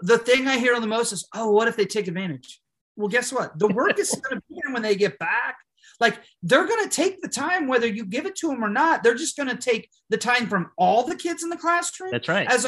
The thing I hear on the most is, oh, what if they take advantage? Well, guess what? The work is going to be when they get back. Like they're going to take the time, whether you give it to them or not. They're just going to take the time from all the kids in the classroom. That's right. As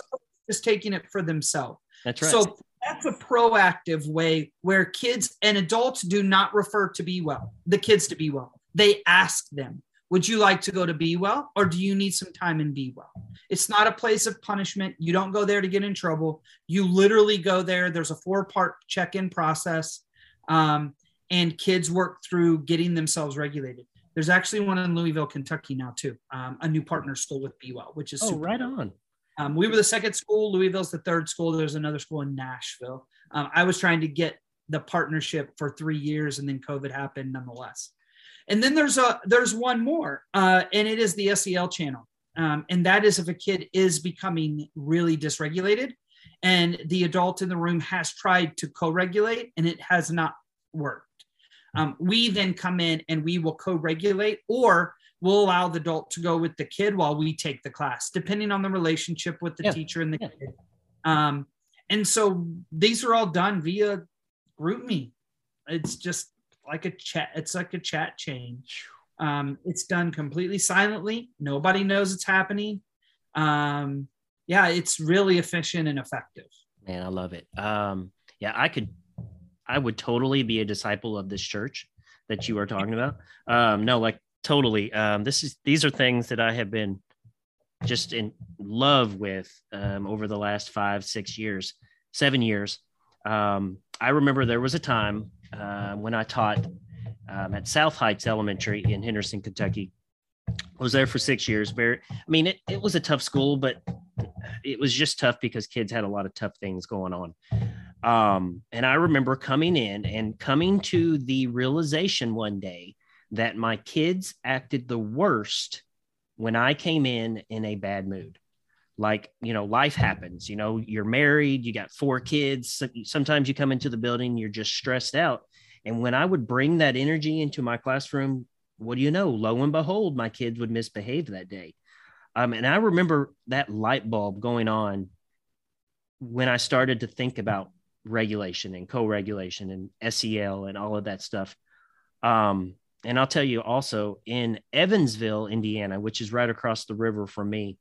just taking it for themselves. That's right. So that's a proactive way where kids and adults do not refer to be well, the kids to be well. They ask them, would you like to go to be well or do you need some time in be well it's not a place of punishment you don't go there to get in trouble you literally go there there's a four part check-in process um, and kids work through getting themselves regulated. There's actually one in louisville kentucky now too um, a new partner school with be well which is oh, right on. Um, we were the second school. Louisville's the third school. There's another school in nashville. Um, i was trying to get the partnership for three years and then covid happened nonetheless. And then there's a there's one more, uh, and it is the SEL channel, um, and that is if a kid is becoming really dysregulated, and the adult in the room has tried to co-regulate and it has not worked. Um, we then come in and we will co-regulate, or we'll allow the adult to go with the kid while we take the class, depending on the relationship with the yeah. teacher and the yeah. kid. Um, and so these are all done via GroupMe. It's just like a chat. It's like a chat chain. Um, it's done completely silently. Nobody knows it's happening. Um, yeah, it's really efficient and effective. Man, I love it. Um, yeah, I could, I would totally be a disciple of this church that you are talking about. Um, no, like totally. Um, this is these are things that I have been just in love with um, over the last five, six years, seven years. Um, I remember there was a time uh, when I taught um, at South Heights Elementary in Henderson, Kentucky. I was there for six years. Very, I mean, it, it was a tough school, but it was just tough because kids had a lot of tough things going on. Um, and I remember coming in and coming to the realization one day that my kids acted the worst when I came in in a bad mood. Like you know life happens you know you're married you got four kids sometimes you come into the building you're just stressed out. And when i would bring that energy into my classroom what do you know? Lo and behold my kids would misbehave that day. Um, and i remember that light bulb going on when i started to think about regulation and co-regulation and sel and all of that stuff um, and i'll tell you also in evansville indiana which is right across the river from me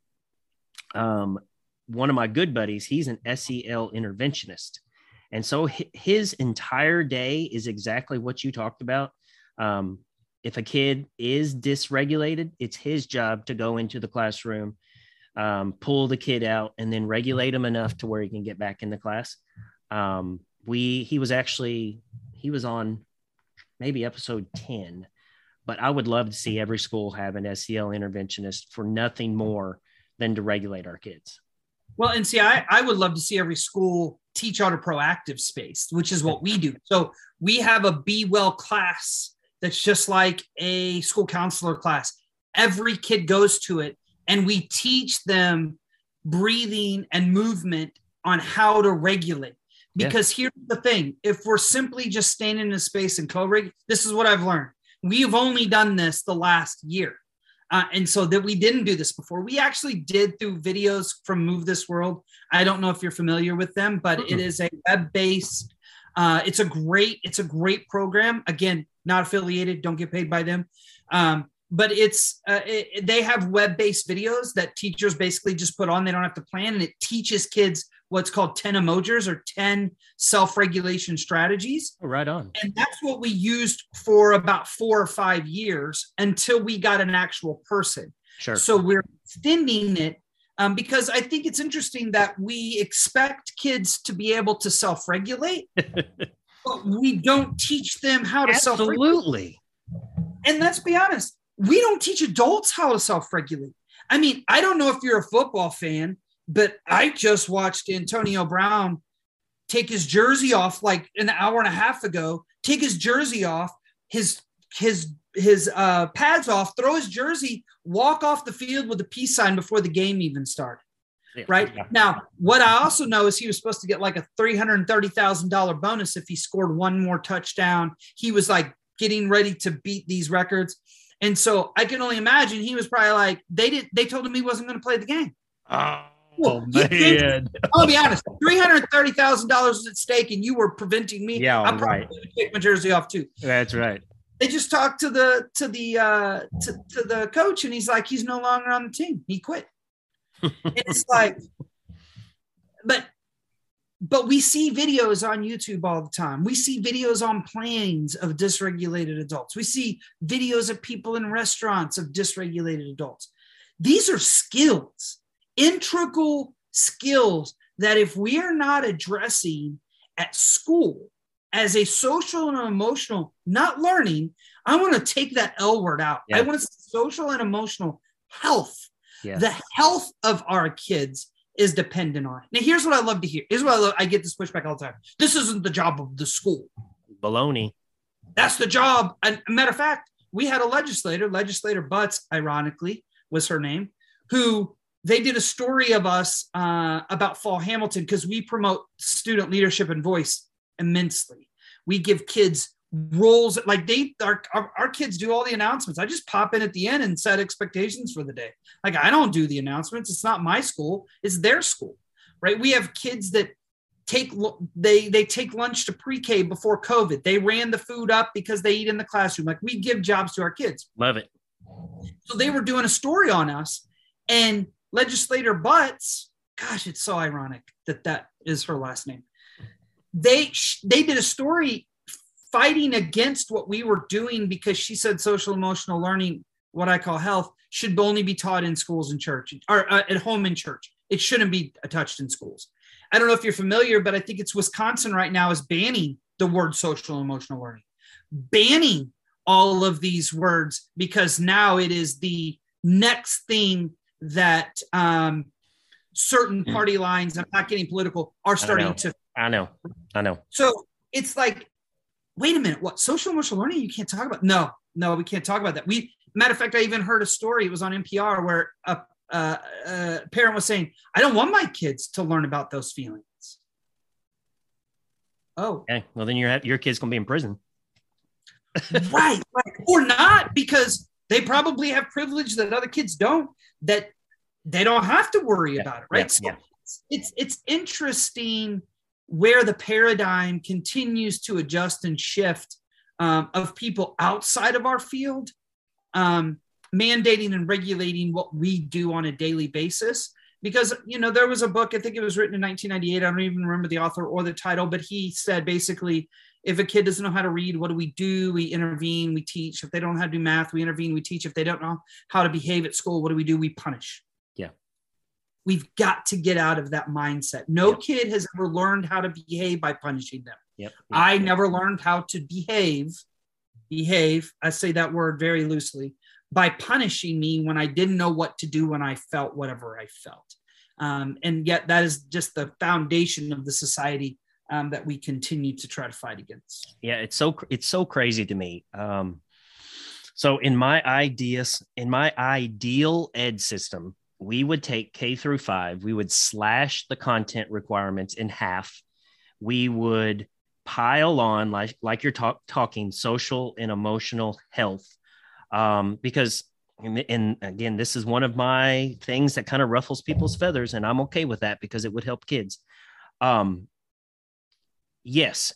um, one of my good buddies, he's an SEL interventionist. And so his entire day is exactly what you talked about. Um, if a kid is dysregulated, it's his job to go into the classroom, um, pull the kid out, and then regulate him enough to where he can get back in the class. Um, we he was actually he was on maybe episode 10 but i would love to see every school have an sel interventionist for nothing more than to regulate our kids. Well, and see, I, I would love to see every school teach out a proactive space, which is what we do. So we have a Be Well class that's just like a school counselor class. Every kid goes to it, and we teach them breathing and movement on how to regulate. Yeah. Because here's the thing if we're simply just standing in space and co this is what I've learned. We've only done this the last year. Uh, and so that we didn't do this before. We actually did through videos from Move This World. I don't know if you're familiar with them, but it Mm-mm. is a web-based. Uh, it's a great, it's a great program. Again, not affiliated, don't get paid by them. Um, but it's uh, it, it- they have web-based videos that teachers basically just put on. They don't have to plan, and it teaches kids what's called 10 emojis or 10 self-regulation strategies. Oh, right on. And that's what we used for about four or five years until we got an actual person. Sure. So we're extending it um, because I think it's interesting that we expect kids to be able to self regulate, [LAUGHS] but we don't teach them how to self regulate. Absolutely. And let's be honest, we don't teach adults how to self regulate. I mean, I don't know if you're a football fan, but I just watched Antonio Brown take his jersey off like an hour and a half ago, take his jersey off, his his his uh, pads off, throw his jersey, walk off the field with a peace sign before the game even started. Right Yeah. now, what I also know is he was supposed to get like a three hundred thirty thousand dollar bonus if he scored one more touchdown. He was like getting ready to beat these records, and so I can only imagine he was probably like they did. They told him he wasn't going to play the game. Oh, man. [LAUGHS] I'll be honest, three hundred thirty thousand dollars is at stake, and you were preventing me. Yeah, I'm right. take my jersey off too. That's right. They just talked to the to the uh, to, to the coach, and he's like, he's no longer on the team. He quit. it's [LAUGHS] like, but but we see videos on YouTube all the time. We see videos on planes of dysregulated adults. We see videos of people in restaurants of dysregulated adults. These are skills, integral skills that if we are not addressing at school as a social and emotional, not learning, I want to take that L word out. I want to social and emotional health. Yeah. The health of our kids is dependent on. it. Now, here's what I love to hear. Here's what I love. I get this pushback all the time. This isn't the job of the school. Baloney. That's the job. And matter of fact, we had a legislator, legislator Butts, ironically, was her name, who they did a story of us uh, about Fall Hamilton because we promote student leadership and voice immensely. We give kids roles like they our, our, our kids do all the announcements. I just pop in at the end and set expectations for the day. Like I don't do the announcements. It's not my school, it's their school. Right? We have kids that take they they take lunch to pre-K before COVID. They ran the food up because they eat in the classroom. Like we give jobs to our kids. Love it. So they were doing a story on us, and legislator Butts, gosh, it's so ironic that that is her last name. They they did a story fighting against what we were doing because she said social emotional learning, what I call health, should only be taught in schools and church or uh, at home in church. It shouldn't be touched in schools. I don't know if you're familiar, but I think it's Wisconsin right now is banning the word social emotional learning, banning all of these words because now it is the next thing that um, certain party lines, I'm not getting political, are starting know. to. I know. I know. So it's like, wait a minute, what social emotional learning? You can't talk about? No, no, we can't talk about that. We, matter of fact, I even heard a story. It was on NPR where a, a, a parent was saying, "I don't want my kids to learn about those feelings." Oh, Okay. Well, then your your kid's gonna be in prison. right, right, or not because they probably have privilege that other kids don't. That they don't have to worry Yeah, about it, right? yeah, so it's, it's it's interesting where the paradigm continues to adjust and shift um, of people outside of our field, um, mandating and regulating what we do on a daily basis. Because you know there was a book, I think it was written in 1998. I don't even remember the author or the title, but he said basically, if a kid doesn't know how to read, what do we do? We intervene, we teach. If they don't know how to do math, we intervene, we teach. If they don't know how to behave at school, what do we do? We punish. We've got to get out of that mindset. No Yep. kid has ever learned how to behave by punishing them. Yep. I never learned how to behave, behave, I say that word very loosely, by punishing me when I didn't know what to do when I felt whatever I felt. Um, and yet, that is just the foundation of the society um, that we continue to try to fight against. yeah it's so it's so crazy to me um so in my ideas in my ideal ed system we would take k through five we would slash the content requirements in half. We would pile on like like you're talk, talking social and emotional health. Um, because and, and again this is one of my things that kind of ruffles people's feathers and i'm okay with that because it would help kids. Um, yes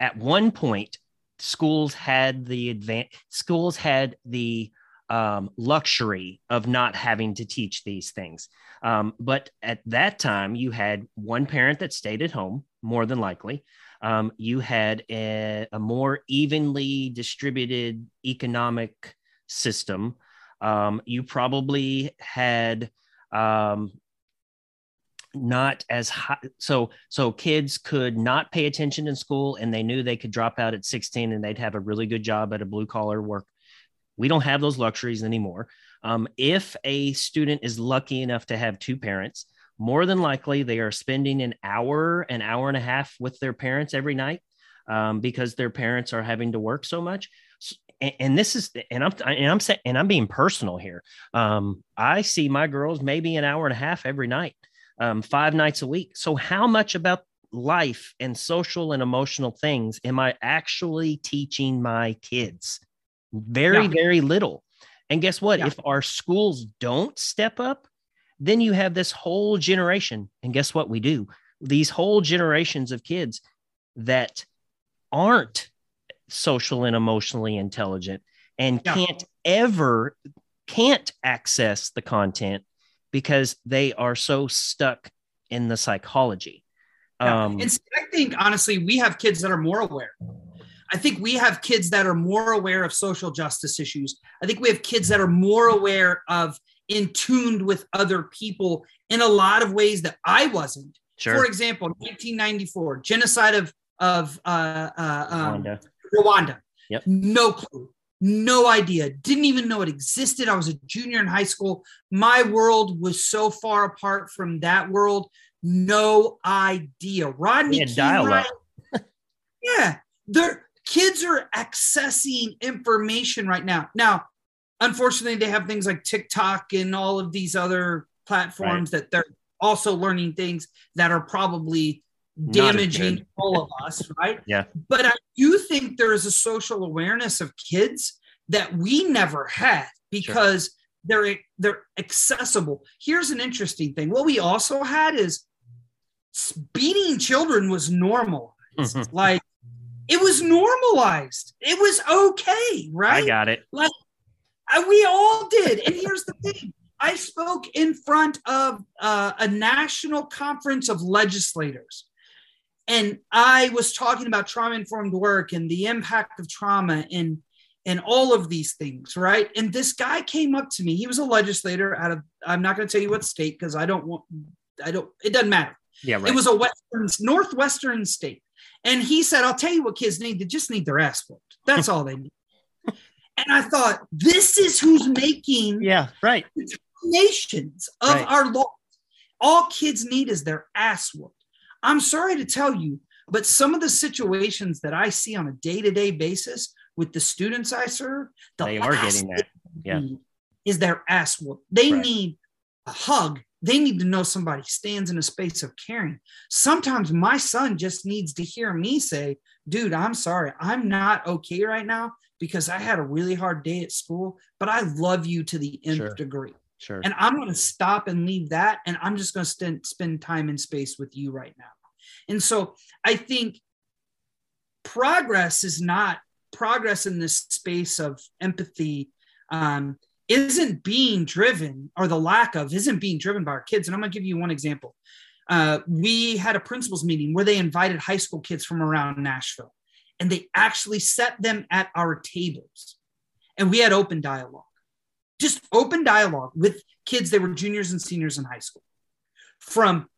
at one point schools had the advan- schools had the um, luxury of not having to teach these things. Um, but at that time, you had one parent that stayed at home, more than likely. Um, you had a, a, more evenly distributed economic system. Um, you probably had um, not as high so so kids could not pay attention in school and they knew they could drop out at 16 and they'd have a really good job at a blue collar work we don't have those luxuries anymore. Um, if a student is lucky enough to have two parents, more than likely they are spending an hour, an hour and a half with their parents every night um, because their parents are having to work so much. And, and this is, and I'm, and I'm saying, and I'm being personal here. Um, I see my girls maybe an hour and a half every night, um, five nights a week. So how much about life and social and emotional things am I actually teaching my kids? Very, yeah. very little. And guess what? Yeah. If our schools don't step up, then you have this whole generation. And guess what we do? These whole generations of kids that aren't social and emotionally intelligent and yeah. can't ever can't access the content because they are so stuck in the psychology. Um, and I think honestly, we have kids that are more aware. I think we have kids that are more aware of social justice issues. I think we have kids that are more aware of in tuned with other people in a lot of ways that I wasn't. Sure. For example, 1994, genocide of of uh, uh, um, Rwanda. Rwanda. Yep. No clue, no idea. Didn't even know it existed. I was a junior in high school. My world was so far apart from that world. No idea. Rodney. Dial-up. [LAUGHS] yeah, there kids are accessing information right now. Now, unfortunately, they have things like TikTok and all of these other platforms right. that they're also learning things that are probably damaging all of us, [LAUGHS] right? Yeah. But I do think there is a social awareness of kids that we never had because sure. they're they're accessible. Here's an interesting thing. What we also had is beating children was normal. [LAUGHS] like it was normalized. It was okay, right? I got it. Like I, we all did. And here's the thing: I spoke in front of uh, a national conference of legislators, and I was talking about trauma informed work and the impact of trauma and and all of these things, right? And this guy came up to me. He was a legislator out of I'm not going to tell you what state because I don't want I don't it doesn't matter. Yeah, right. It was a western northwestern state. And he said, I'll tell you what kids need. They just need their ass whooped. That's all they need. [LAUGHS] And I thought, this is who's making yeah, right. nations of right. our law. All kids need is their ass whooped. I'm sorry to tell you, but some of the situations that I see on a day-to-day basis with the students I serve, the they are getting that. Yeah. Is their ass whooped. They right. need a hug they need to know somebody stands in a space of caring. Sometimes my son just needs to hear me say, dude, I'm sorry. I'm not okay right now because I had a really hard day at school, but I love you to the nth sure. degree. Sure. And I'm going to stop and leave that. And I'm just going to spend, spend time and space with you right now. And so I think progress is not progress in this space of empathy um, isn't being driven, or the lack of, isn't being driven by our kids. And I'm going to give you one example. Uh, we had a principals meeting where they invited high school kids from around Nashville, and they actually set them at our tables, and we had open dialogue, just open dialogue with kids. They were juniors and seniors in high school, from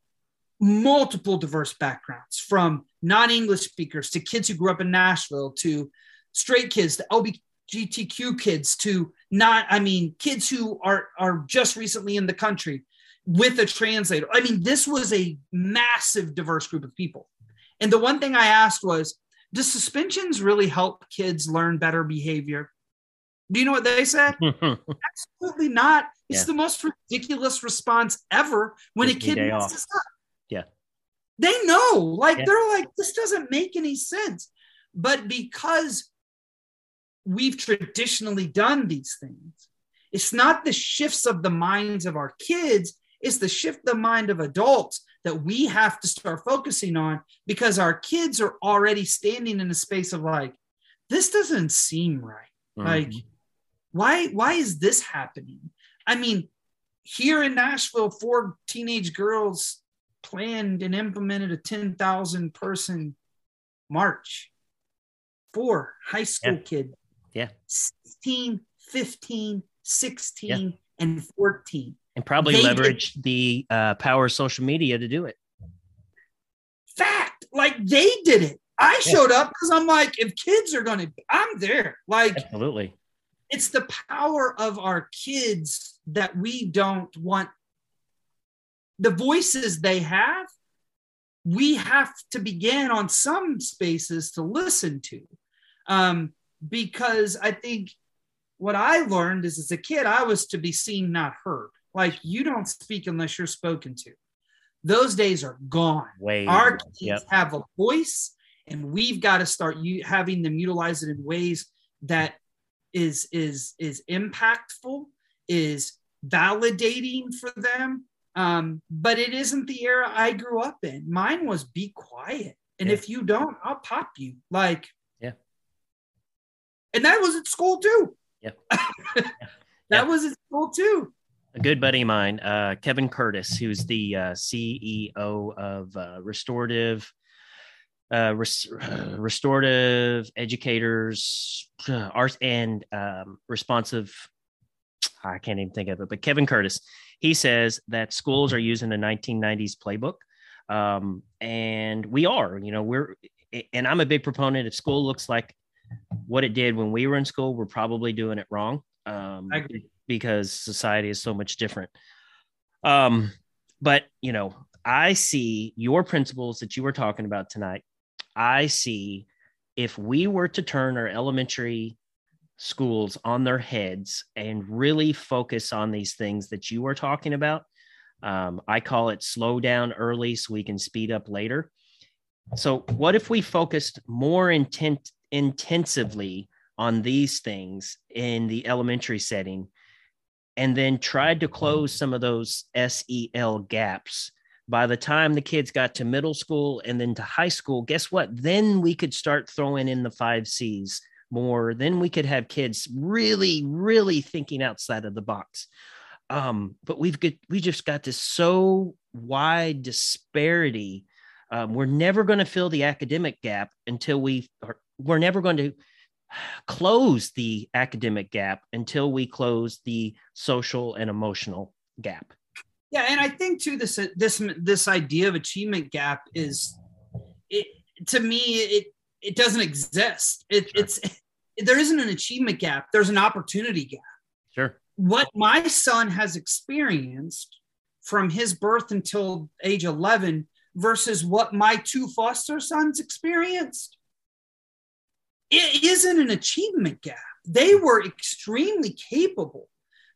multiple diverse backgrounds, from non-English speakers to kids who grew up in Nashville to straight kids to LB, LGBTQ kids to not, I mean, kids who are are just recently in the country with a translator. I mean, this was a massive diverse group of people. And the one thing I asked was, does suspensions really help kids learn better behavior? Do you know what they said? [LAUGHS] Absolutely not. It's yeah. the most ridiculous response ever when a kid messes up. Yeah. They know, like Yeah. they're like, this doesn't make any sense. But because we've traditionally done these things, it's not the shifts of the minds of our kids, it's the shift the mind of adults that we have to start focusing on because our kids are already standing in a space of like, this doesn't seem right. Like, Mhm. why why is this happening? I mean, here in Nashville, four teenage girls planned and implemented a 10,000 person march. Four high school Yeah. kids. Yeah. 16, 15, 16, and 14. and probably They did- leverage the uh, power of social media to do it. Fact. Like they did it. I Yeah. showed up because I'm like, if kids are gonna, I'm there. Like Absolutely. it's the power of our kids that we don't want the voices they have we have to begin on some spaces to listen to um, because i think what i learned is as a kid i was to be seen not heard like you don't speak unless you're spoken to those days are gone Way. our kids Yep. have a voice and we've got to start u- having them utilize it in ways that is is is impactful is validating for them um, but it isn't the era i grew up in mine was be quiet and Yeah. if you don't i'll pop you like. And that was at school too Yeah. [LAUGHS] that Yeah. was at school too a good buddy of mine, uh, Kevin Curtis, who's the uh, CEO of uh, Restorative uh, res- uh, [SIGHS] Restorative Educators [SIGHS] uh, Art and um, Responsive. [SIGHS] I can't even think of it, but Kevin Curtis, he says that schools are using the 1990s playbook, um, and we are. You know, we're, and I'm a big proponent. If school looks like what it did when we were in school, we're probably doing it wrong. Um, because society is so much different. Um, but you know, I see your principles that you were talking about tonight. I see if we were to turn our elementary schools on their heads and really focus on these things that you are talking about. Um, I call it slow down early so we can speed up later. So, what if we focused more intent intensively on these things in the elementary setting and then tried to close some of those SEL gaps. By the time the kids got to middle school and then to high school, guess what? Then we could start throwing in the five C's more. Then we could have kids really, really thinking outside of the box. Um, but we've got we just got this so wide disparity. Um, we're never going to fill the academic gap until we are. We're never going to close the academic gap until we close the social and emotional gap. Yeah, and I think too this this this idea of achievement gap is it to me it it doesn't exist. It, Sure. It's there isn't an achievement gap. There's an opportunity gap. Sure. What my son has experienced from his birth until age 11 versus what my two foster sons experienced it isn't an achievement gap. They were extremely capable,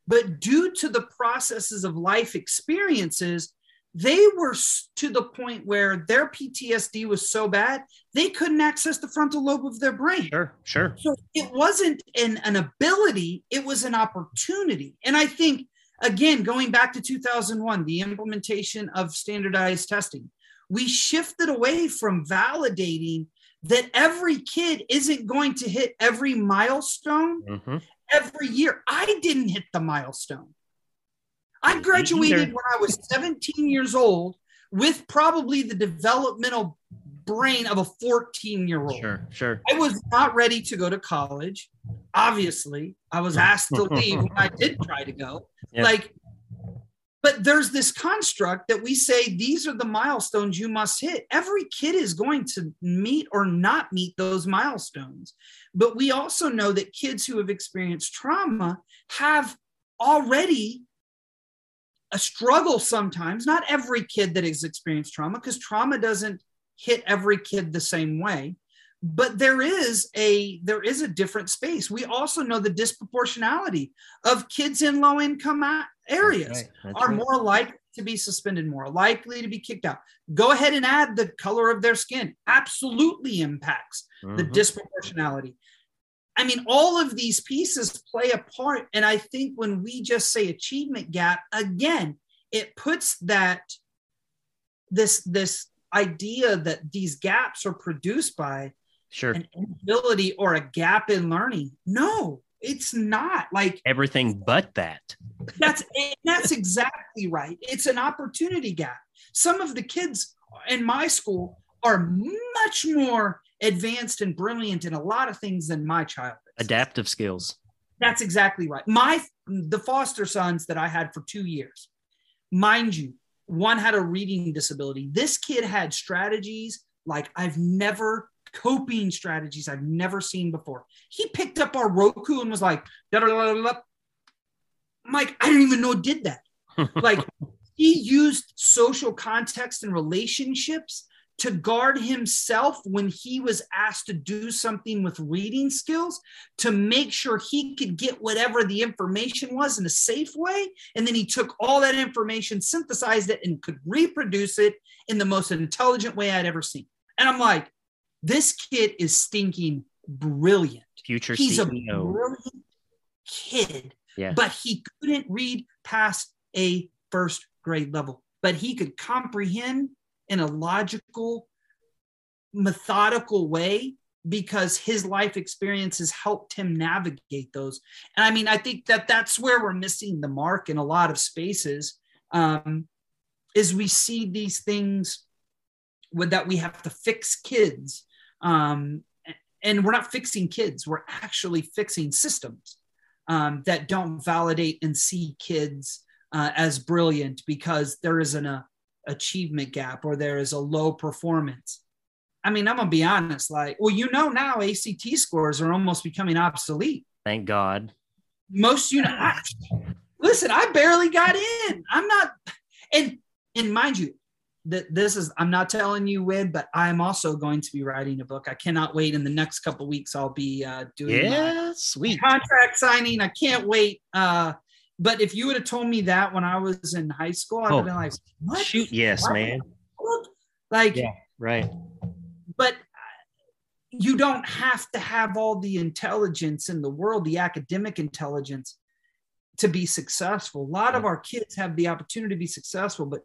but due to the processes of life experiences, they were to the point where their PTSD was so bad, they couldn't access the frontal lobe of their brain. Sure. Sure. So it wasn't an, an ability, it was an opportunity. And I think, again, going back to 2001, the implementation of standardized testing, we shifted away from validating that every kid isn't going to hit every milestone Mhm. every year. I didn't hit the milestone. I graduated when I was 17 years old with probably the developmental brain of a 14 year old. Sure. Sure. I was not ready to go to college. Obviously, I was asked to leave when I did try to go. Like, but there's this construct that we say these are the milestones you must hit. Every kid is going to meet or not meet those milestones. But we also know that kids who have experienced trauma have already a struggle sometimes. Not every kid that has experienced trauma, because trauma doesn't hit every kid the same way but there is a there is a different space we also know the disproportionality of kids in low income areas That's right. That's are right. more likely to be suspended more, likely to be kicked out. Go ahead and add the color of their skin. Absolutely impacts the Mhm. disproportionality. I mean, all of these pieces play a part. And I think when we just say achievement gap, again, it puts that this this idea that these gaps are produced by Sure. an inability or a gap in learning. No, it's not. Like Everything but that. that's that's exactly right. It's an opportunity gap. Some of the kids in my school are much more advanced and brilliant in a lot of things than my child is. Adaptive skills. That's exactly right. My the foster sons that I had for 2 years. Mind you, one had a reading disability. This kid had strategies like I've never coping strategies I've never seen before. He picked up our Roku and was like. Mike, I didn't even know did that. [LAUGHS] like he used social context and relationships to guard himself when he was asked to do something with reading skills to make sure he could get whatever the information was in a safe way. And then he took all that information, synthesized it, and could reproduce it in the most intelligent way I'd ever seen. And I'm like, this kid is stinking brilliant. Future He's a brilliant kid, Yeah. but he couldn't read past a first grade level, but he could comprehend in a logical, methodical way because his life experiences helped him navigate those. And I mean, I think that that's where we're missing the mark in a lot of spaces. Um, is we see these things with that we have to fix kids um, and we're not fixing kids we're actually fixing systems um, that don't validate and see kids uh, as brilliant because there is an uh, achievement gap or there is a low performance. I mean i'm gonna be honest like well you know now ACT scores are almost becoming obsolete. Thank God. most you know listen i barely got in. I'm not and and mind you that this is i'm not telling you when but i'm also going to be writing a book i cannot wait in the next couple weeks i'll be uh doing my Yeah. Sweet. contract signing i can't wait uh but if you would have told me that when i was in high school i'd Oh, have been like what Shoot. Yes, What? man. like Yeah. Right. but you don't have to have all the intelligence in the world, the academic intelligence to be successful. A lot of our kids have the opportunity to be successful, but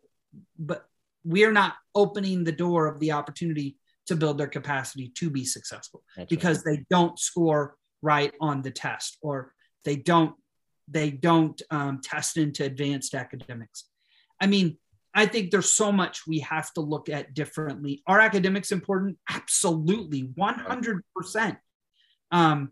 but we're not opening the door of the opportunity to build their capacity to be successful That's right. because they don't score right on the test or they don't they don't um, test into advanced academics. I mean i think there's so much we have to look at differently. Are academics important? Absolutely. 100% um,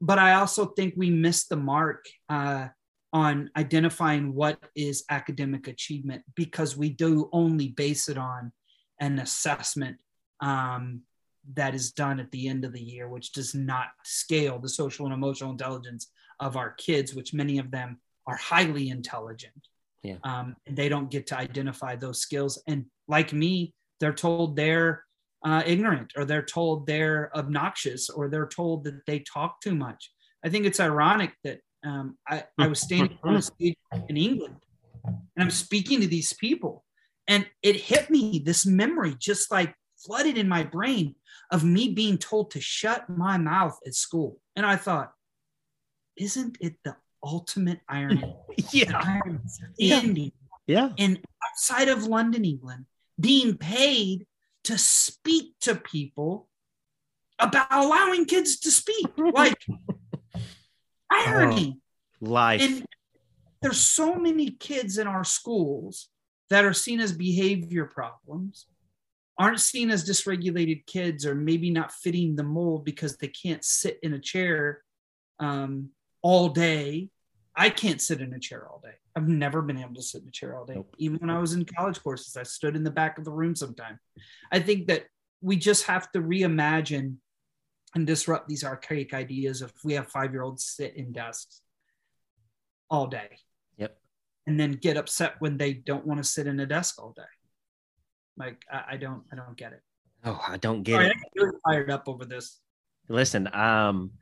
but i also think we missed the mark uh, on identifying what is academic achievement because we do only base it on an assessment um, that is done at the end of the year, which does not scale the social and emotional intelligence of our kids, which many of them are highly intelligent. Yeah. Um, and they don't get to identify those skills. And like me, they're told they're uh, ignorant or they're told they're obnoxious or they're told that they talk too much. I think it's ironic that um, I, I was standing on a stage in England and I'm speaking to these people. And it hit me this memory just like flooded in my brain of me being told to shut my mouth at school. And I thought, isn't it the ultimate irony? [LAUGHS] Yeah. I'm Yeah. standing Yeah. in outside of London, England, being paid to speak to people about allowing kids to speak. Like [LAUGHS] irony. Life. And there's so many kids in our schools that are seen as behavior problems, aren't seen as dysregulated kids, or maybe not fitting the mold because they can't sit in a chair um, all day. I can't sit in a chair all day. I've never been able to sit in a chair all day. Nope. Even when I was in college courses, I stood in the back of the room sometime. I think that we just have to reimagine and disrupt these archaic ideas of we have five year olds sit in desks all day. Yep. And then get upset when they don't want to sit in a desk all day. Like I, I don't I don't get it. oh, I don't get Sorry, it. I get really fired up over this. Listen, um,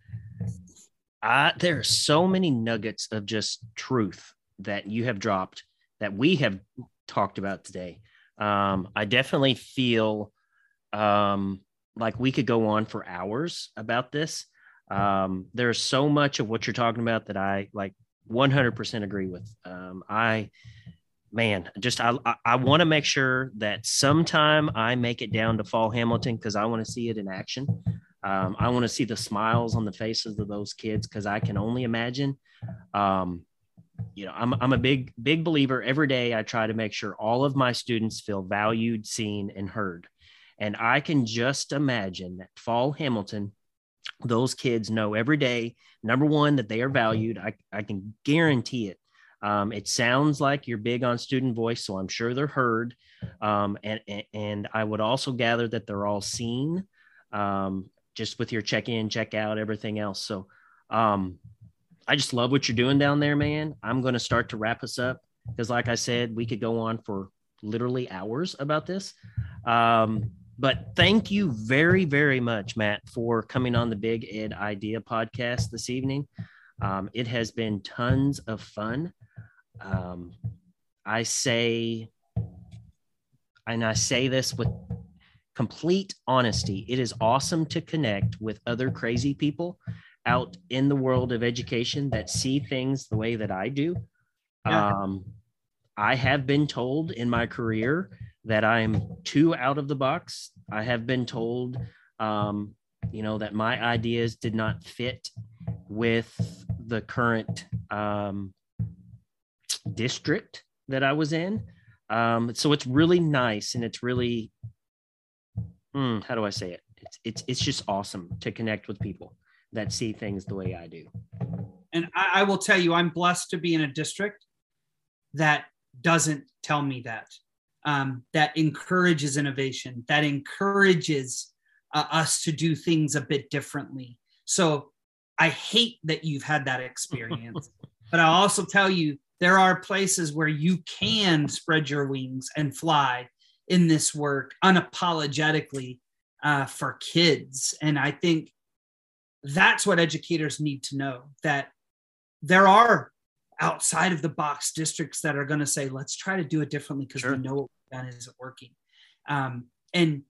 I there are so many nuggets of just truth that you have dropped that we have talked about today. Um, I definitely feel um, like we could go on for hours about this. Um, there's so much of what you're talking about that I like 100% agree with. Um, I, man, just I, I, I want to make sure that sometime I make it down to Fall Hamilton because I want to see it in action. Um, I want to see the smiles on the faces of those kids because I can only imagine. Um, you know, I'm, I'm a big, big believer. Every day I try to make sure all of my students feel valued, seen, and heard. And I can just imagine that Fall Hamilton, those kids know every day, number one, that they are valued. I, I can guarantee it. Um, it sounds like you're big on student voice, so I'm sure they're heard. Um, and, and I would also gather that they're all seen um, just with your check in, check out, everything else. So um, I just love what you're doing down there, man. I'm going to start to wrap us up because, like I said, we could go on for literally hours about this. Um, but thank you very, very much, Matt, for coming on the Big Ed Idea podcast this evening. Um, it has been tons of fun. Um, I say, and I say this with complete honesty, it is awesome to connect with other crazy people out in the world of education that see things the way that I do. Yeah. Um, I have been told in my career that I'm too out of the box. I have been told, um, you know, that my ideas did not fit with the current um, district that I was in. Um, so it's really nice and it's really, mm, how do I say it? It's, it's, it's just awesome to connect with people that see things the way I do. And I, I will tell you, I'm blessed to be in a district that doesn't tell me that um, that encourages innovation, that encourages uh, us to do things a bit differently. So I hate that you've had that experience, [LAUGHS] but I'll also tell you there are places where you can spread your wings and fly in this work unapologetically uh, for kids. And I think that's what educators need to know that there are outside of the box districts that are going to say, let's try to do it differently because sure. we know what we've done isn't working. Um, and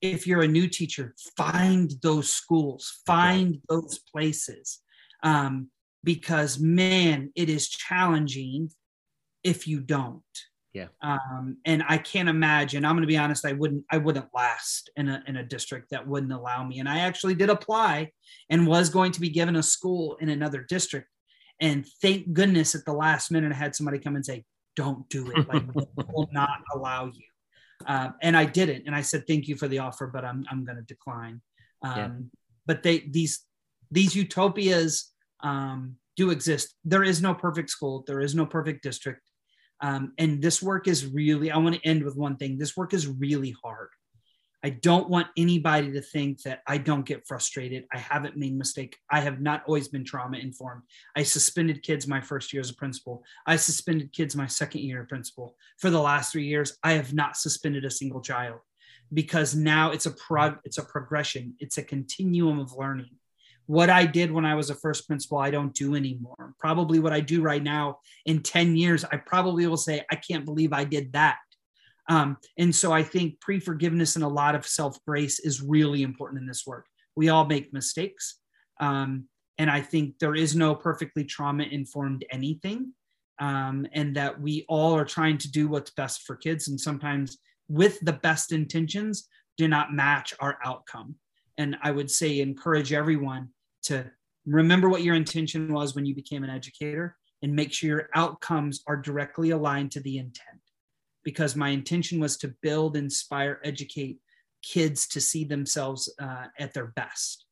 if you're a new teacher, find those schools, find okay. those places. Um, because man, it is challenging if you don't. Yeah. Um, and I can't imagine. I'm going to be honest. I wouldn't. I wouldn't last in a in a district that wouldn't allow me. And I actually did apply, and was going to be given a school in another district. And thank goodness at the last minute, I had somebody come and say, don't do it. Like, [LAUGHS] will not allow you. Um, and I didn't. And I said, thank you for the offer, but I'm, I'm going to decline. Um, yeah. But they, these, these utopias um, do exist. There is no perfect school. There is no perfect district. Um, and this work is really, I want to end with one thing. This work is really hard. I don't want anybody to think that I don't get frustrated. I haven't made mistake. I have not always been trauma informed. I suspended kids my first year as a principal. I suspended kids my second year of principal. For the last three years, I have not suspended a single child because now it's a prog it's a progression. It's a continuum of learning. What I did when I was a first principal, I don't do anymore. Probably what I do right now in 10 years, I probably will say, I can't believe I did that um, and so I think pre forgiveness and a lot of self grace is really important in this work. We all make mistakes. Um, and I think there is no perfectly trauma informed anything. Um, and that we all are trying to do what's best for kids. And sometimes, with the best intentions, do not match our outcome. And I would say, encourage everyone to remember what your intention was when you became an educator and make sure your outcomes are directly aligned to the intent because my intention was to build, inspire, educate kids to see themselves uh, at their best.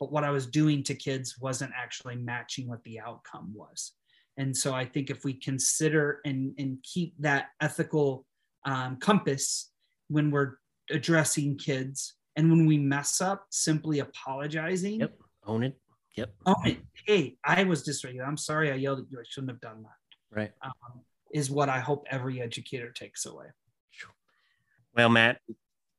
But what I was doing to kids wasn't actually matching what the outcome was. And so I think if we consider and, and keep that ethical um, compass when we're addressing kids and when we mess up, simply apologizing. Yep. Own it. Yep. Own it. Hey, I was dysregulated. I'm sorry I yelled at you. I shouldn't have done that. Right. Um, is what I hope every educator takes away. Well, Matt,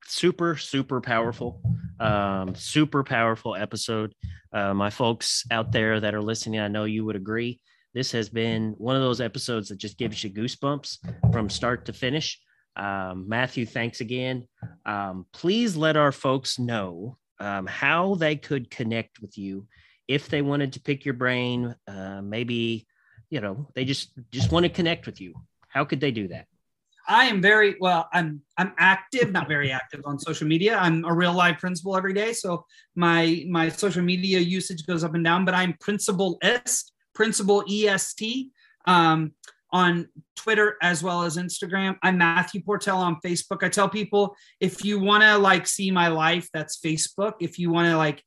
super, super powerful, um, super powerful episode. Uh, my folks out there that are listening, I know you would agree. This has been one of those episodes that just gives you goosebumps from start to finish. Um, Mathew, thanks again. Um, please let our folks know um, how they could connect with you if they wanted to pick your brain. Uh, maybe you know they just just want to connect with you. How could they do that? I am very well. I'm I'm active, not very active on social media. I'm a real live principal every day, so my my social media usage goes up and down. But I'm principal est, principal est um, on Twitter as well as Instagram. I'm Mathew Portell on Facebook. I tell people if you want to like see my life, that's Facebook. If you want to like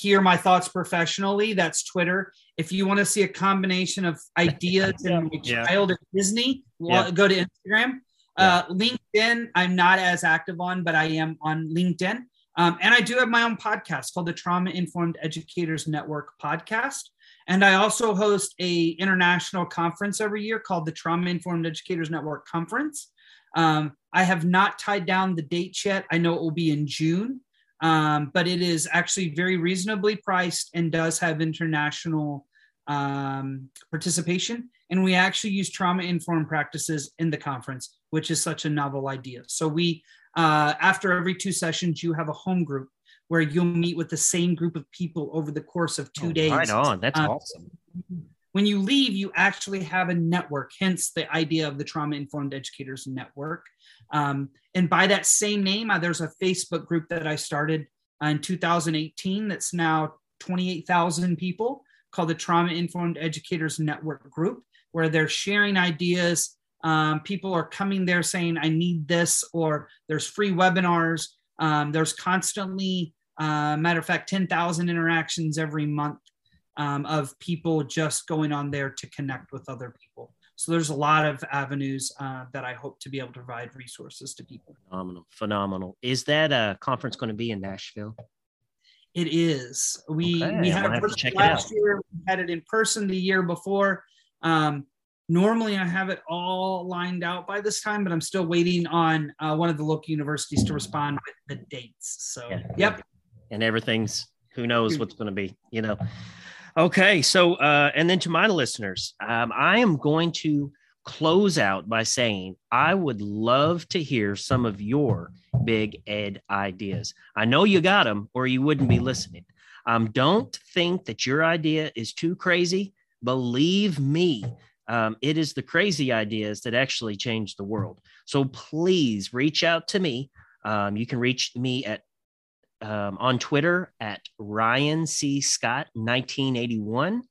hear my thoughts professionally, that's Twitter. If you want to see a combination of [LAUGHS] ideas yeah. and my yeah. child at Disney, yeah. go to Instagram. Uh, LinkedIn, I'm not as active on, but I am on LinkedIn. Um, and I do have my own podcast called the Trauma Informed Educators Network podcast. And I also host a international conference every year called the Trauma Informed Educators Network Conference. Um, I have not tied down the dates yet. I know it will be in June, um, but it is actually very reasonably priced and does have international um, participation. And we actually use trauma informed practices in the conference, which is such a novel idea. So we, uh, after every two sessions, you have a home group where you'll meet with the same group of people over the course of two oh, days. Right on. That's um, awesome. When you leave, you actually have a network, hence the idea of the Trauma Informed Educators Network. Um, and by that same name, uh, there's a Facebook group that I started uh, in 2018 that's now 28,000 people called the Trauma Informed Educators Network Group, where they're sharing ideas. Um, people are coming there saying, I need this, or there's free webinars. Um, there's constantly, uh, matter of fact, 10,000 interactions every month um, of people just going on there to connect with other people. So there's a lot of avenues uh, that I hope to be able to provide resources to people. Phenomenal, phenomenal. Is that a conference going to be in Nashville? It is. We okay, we had it last year. We had it in person the year before. Um, normally, I have it all lined out by this time, but I'm still waiting on uh, one of the local universities to respond with the dates. So, yeah, yep. And everything's who knows what's going to be, you know. Okay, so uh, and then to my listeners, um, I am going to close out by saying I would love to hear some of your big ed ideas. I know you got them or you wouldn't be listening. Um, don't think that your idea is too crazy. Believe me, um, it is the crazy ideas that actually change the world. So please reach out to me. Um, you can reach me at um, on Twitter at Ryan C. Scott 1981.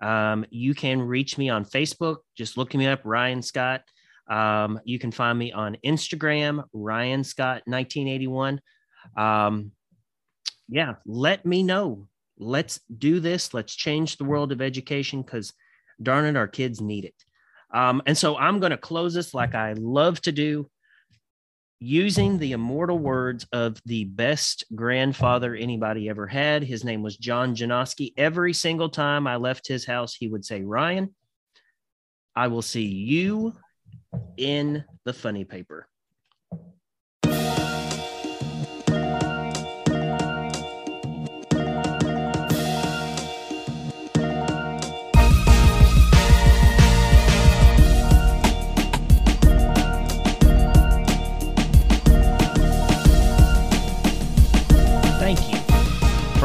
Um, you can reach me on Facebook. Just look me up, Ryan Scott. Um, you can find me on Instagram, Ryan Scott 1981. Um, yeah, let me know. Let's do this. Let's change the world of education because darn it, our kids need it. Um, and so I'm going to close this like I love to do using the immortal words of the best grandfather anybody ever had. His name was John Janoski. Every single time I left his house, he would say, Ryan, I will see you in the funny paper.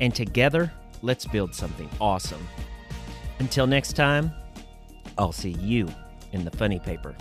and together, let's build something awesome. Until next time, I'll see you in the funny paper.